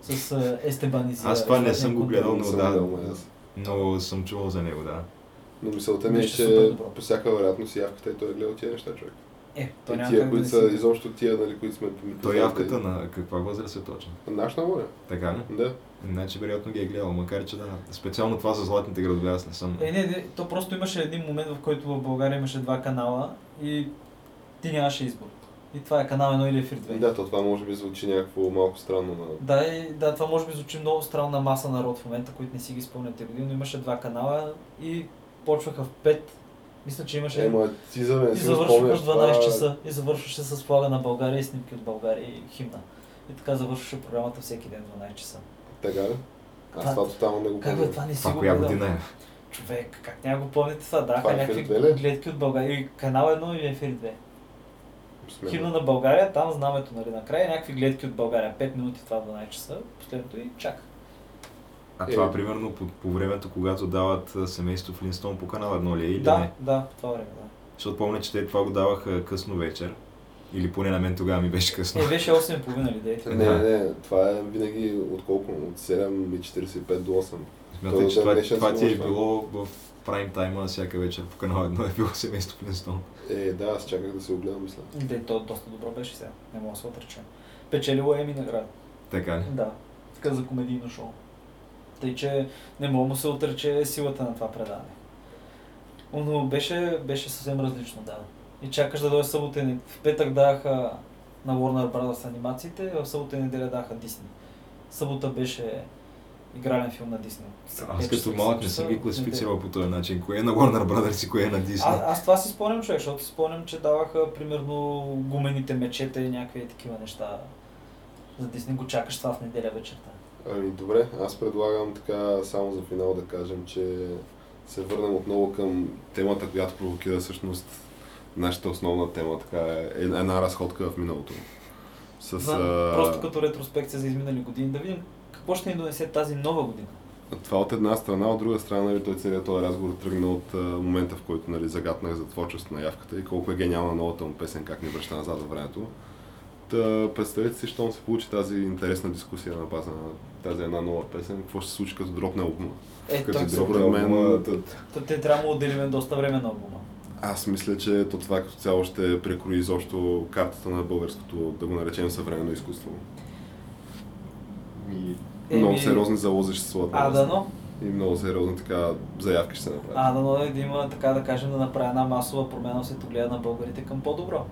С а, Естебан. Аз това не съм го гледал, но да. Но съм чувал за него, да. Но мисълта ми е, че по всяка вероятност явката и той е гледал тия неща, човек. Е, то И няма тия, как да които не са, си... изобщо тия, нали, които сме... Той явката на каква възраст е точно? Наш на море. Така ли? Да. Значи вероятно ги е гледал, макар че да. Специално това за златните градове аз не съм. Е, не, не, то просто имаше един момент, в който в България имаше два канала и ти нямаше избор. И това е канал 1 или ефир 2. Да, то това може би звучи някакво малко странно на... Да, и, да, това може би звучи много странна маса народ в момента, които не си ги спомняте години, но имаше два канала и почваха в 5. Мисля, че имаше... Ема ти за мен и в 12 това- часа. И завършваше с флага на България и снимки от България и химна. И така завършваше програмата всеки ден в 12 часа. Така ли? Аз Това- това тотално не го Как бе, помня. това не си Това го коя година е? Човек, как няма го помните това? Е някакви ефир две ли? гледки от България. И канал 1 и ефир 2. Смело. Химна на България, там знамето, нали, накрая, някакви гледки от България. 5 минути това в 12 часа, последното и чак. А Е. това примерно по, по времето, когато дават семейство Флинстон по канал едно ли е или да, не? да, по това време, да. Защото помня, че те това го даваха късно вечер. Или поне на мен тогава ми беше късно. Е, беше 8.30 ли, дей? Не, не, не, това е винаги от колко? От 7.45 до 8. Смятам, Той че това, днешен това ти е това. било в прайм тайма всяка вечер по канал едно е било семейство Флинстон. Е, да, аз чаках да се огледам, мисля. Дей, то доста добро беше сега, не мога да се отрече. Печелило Еми награда. Така ли? Да, така за комедийно шоу. Тъй, че не мога му се отрече силата на това предаване. Но беше, беше съвсем различно, да. И чакаш да дойде събота и В петък даха на Warner Brothers анимациите, в събота и неделя даха Дисни. Събота беше игрален филм на Дисни. Аз като малък не съм ги класифицирал по този начин. Кое е на Warner Brothers и кое е на Disney. А, аз това си спомням, човек, защото си спомням, че даваха примерно гумените мечета и някакви такива неща. За Дисни го чакаш това в неделя вечерта. Ами добре, аз предлагам така само за финал да кажем, че се върнем отново към темата, която провокира всъщност нашата основна тема така е една разходка в миналото. С, За, а, Просто като ретроспекция за изминали години, да видим какво ни донесе тази нова година. Това от една страна, от друга страна, нали, той целият този разговор тръгна от а, момента, в който нали, загатнах за творчеството на явката и колко е гениална новата му песен, как ни връща назад във времето. Та, представете си, щом се получи тази интересна дискусия на база на тази една нова песен, какво ще се случи като дропне албума. Е, Като мен- то, те трябва да отделим доста време на албума. Аз мисля, че то това като цяло ще прекрои изобщо картата на българското, да го наречем съвременно изкуство. И Много сериозни залози ще се слагат. А, дано. И много сериозни така заявки ще се направят. А, дано е да има, така да кажем, да направи една масова промяна в светогледа на българите към по-добро.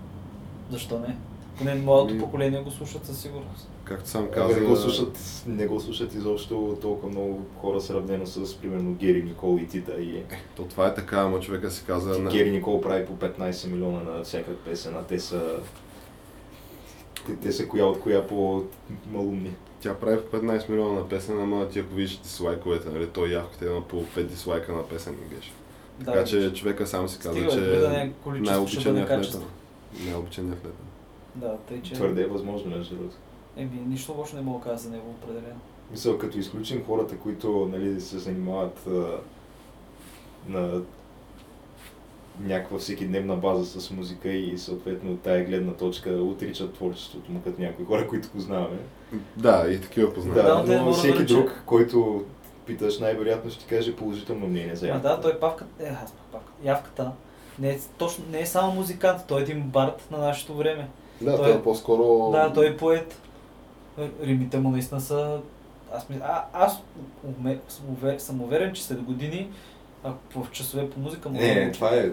Защо не? Поне Ами- поколение го слушат със сигурност. Както сам Каза... каза, Не го слушат, не го слушат изобщо толкова много хора, сравнено с, примерно, Гери Никол и Тита. И... то това е така, ама човека си каза... на- Гери Никол прави по 15 милиона на всяка песен, а те са... Те, те са коя от коя по-малумни. Тя прави по 15 милиона на песен, ама ти ако видиш дислайковете, нали, той явката има по 5 дислайка на песен геш. Да, Така че човека сам си Стига, че да не е най-обичаният в лета. Най-обичаният в лета. Да, тъй че... Твърде е възможно, между другото. Еми, нищо лошо не мога да кажа за него определено. Мисъл, като изключим хората, които нали, се занимават а, на някаква всекидневна база с музика и съответно от тая гледна точка отричат творчеството му като някои хора, които го знаваме. Да, и такива познавам. Да, но всеки друг, който питаш, най-вероятно ще ти каже положително мнение за А, явката. да, той павката, е, аз павка. Явката не е, точно, не е само музикант, той е един бард на нашето време. Да, Той той е- е по-скоро... Да, той е поет. Римите му наистина са... Аз, а, аз уме, съм уверен, че след години, ако в часове по музика мога Не, да това е...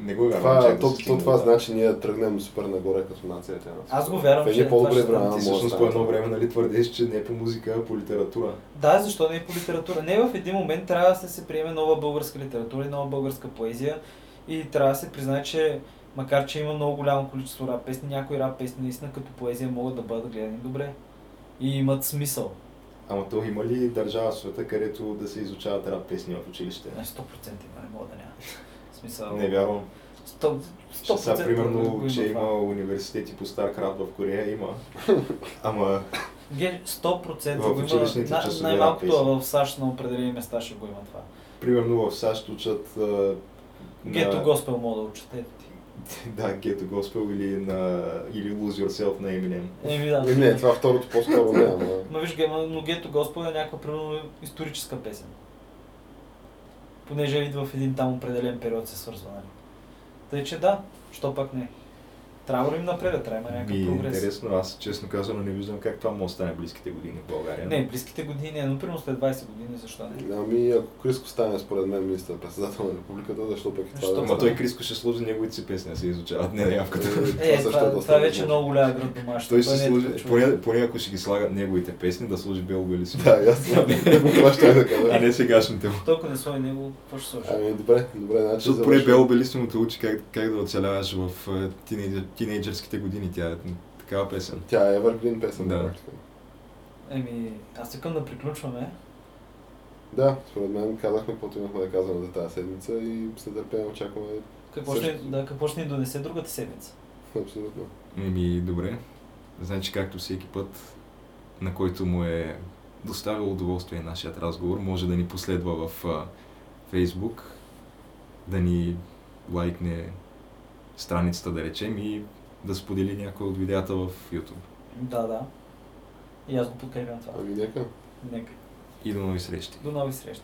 Не го вярвам, Това, чак да то, това значи ние тръгнем супер нагоре като нация. Тя. Аз го вярвам, че ще стане. времена Ти може да всъщност по едно време нали, твърдиш, че не е по музика, а по литература. Да, защо не е по литература? Не, в един момент трябва да се приеме нова българска литература и нова българска поезия и трябва да се признае, че макар, че има много голямо количество рап песни, някои рап песни наистина като поезия могат да бъдат гледани добре и имат смисъл. Ама то има ли държава в света, където да се изучават рап песни в училище? Не, 100% има, не мога да няма. В смисъл... Не вярвам. 100%, Че сега, 100% примерно, че това. има университети по Старкрат в Корея, има. Ама Ге, 100% В има. часове най-малкото в САЩ на определени места ще го има това. примерно в САЩ учат а, на- Гето Госпел мога да учат. Ето Да, Гето Госпел или, на, или Lose Yourself на Eminem. Еми да. Не, не, това второто по-скоро не, ама... Но виж, ге- но Гето Госпел е някаква примерно историческа песен. Понеже идва в един там определен период се свързва, нали? Тъй, че да, що пак не. Трябва да им напред, трябва да има някакъв е прогрес. интересно, аз честно казано не виждам как това може да стане близките години в България. Не, близките години, но примерно след 20 години, защо не? Ами, ако Криско стане според мен министър председател на републиката, защо пък и това Защо? да Ама той Криско ще сложи неговите си песни да се изучават, не явката. Е, също това, доста това вече е много голяма град домашна. Той ще не е човек. поне, поне ако ще ги слагат неговите песни, да сложи Бело Белисимо. Да, аз това ще да кажа. а не сегашните му. Толкова не сложи него, какво ще сложи? Ами, добре, добре, значи Защото поне. Бело Белисимо те учи как, как да оцеляваш в е, тинейджър, тинейджърските години. Тя е такава песен. Тя е Evergreen песен, Да. Еми, аз искам да приключваме. Да, според мен казахме каквото имахме да казваме за тази седмица и с нетърпение очакваме Какво ще, Също. да, какво ще ни донесе другата седмица? абсолютно. Еми, добре. Значи, както всеки път, на който му е доставил удоволствие нашият разговор, може да ни последва в а, Facebook, да ни лайкне страницата, да речем, и да сподели някой от видеята в YouTube. Да, да. И аз го подкрепям това. Ами, нека. Нека. И до нови срещи! До нови срещи.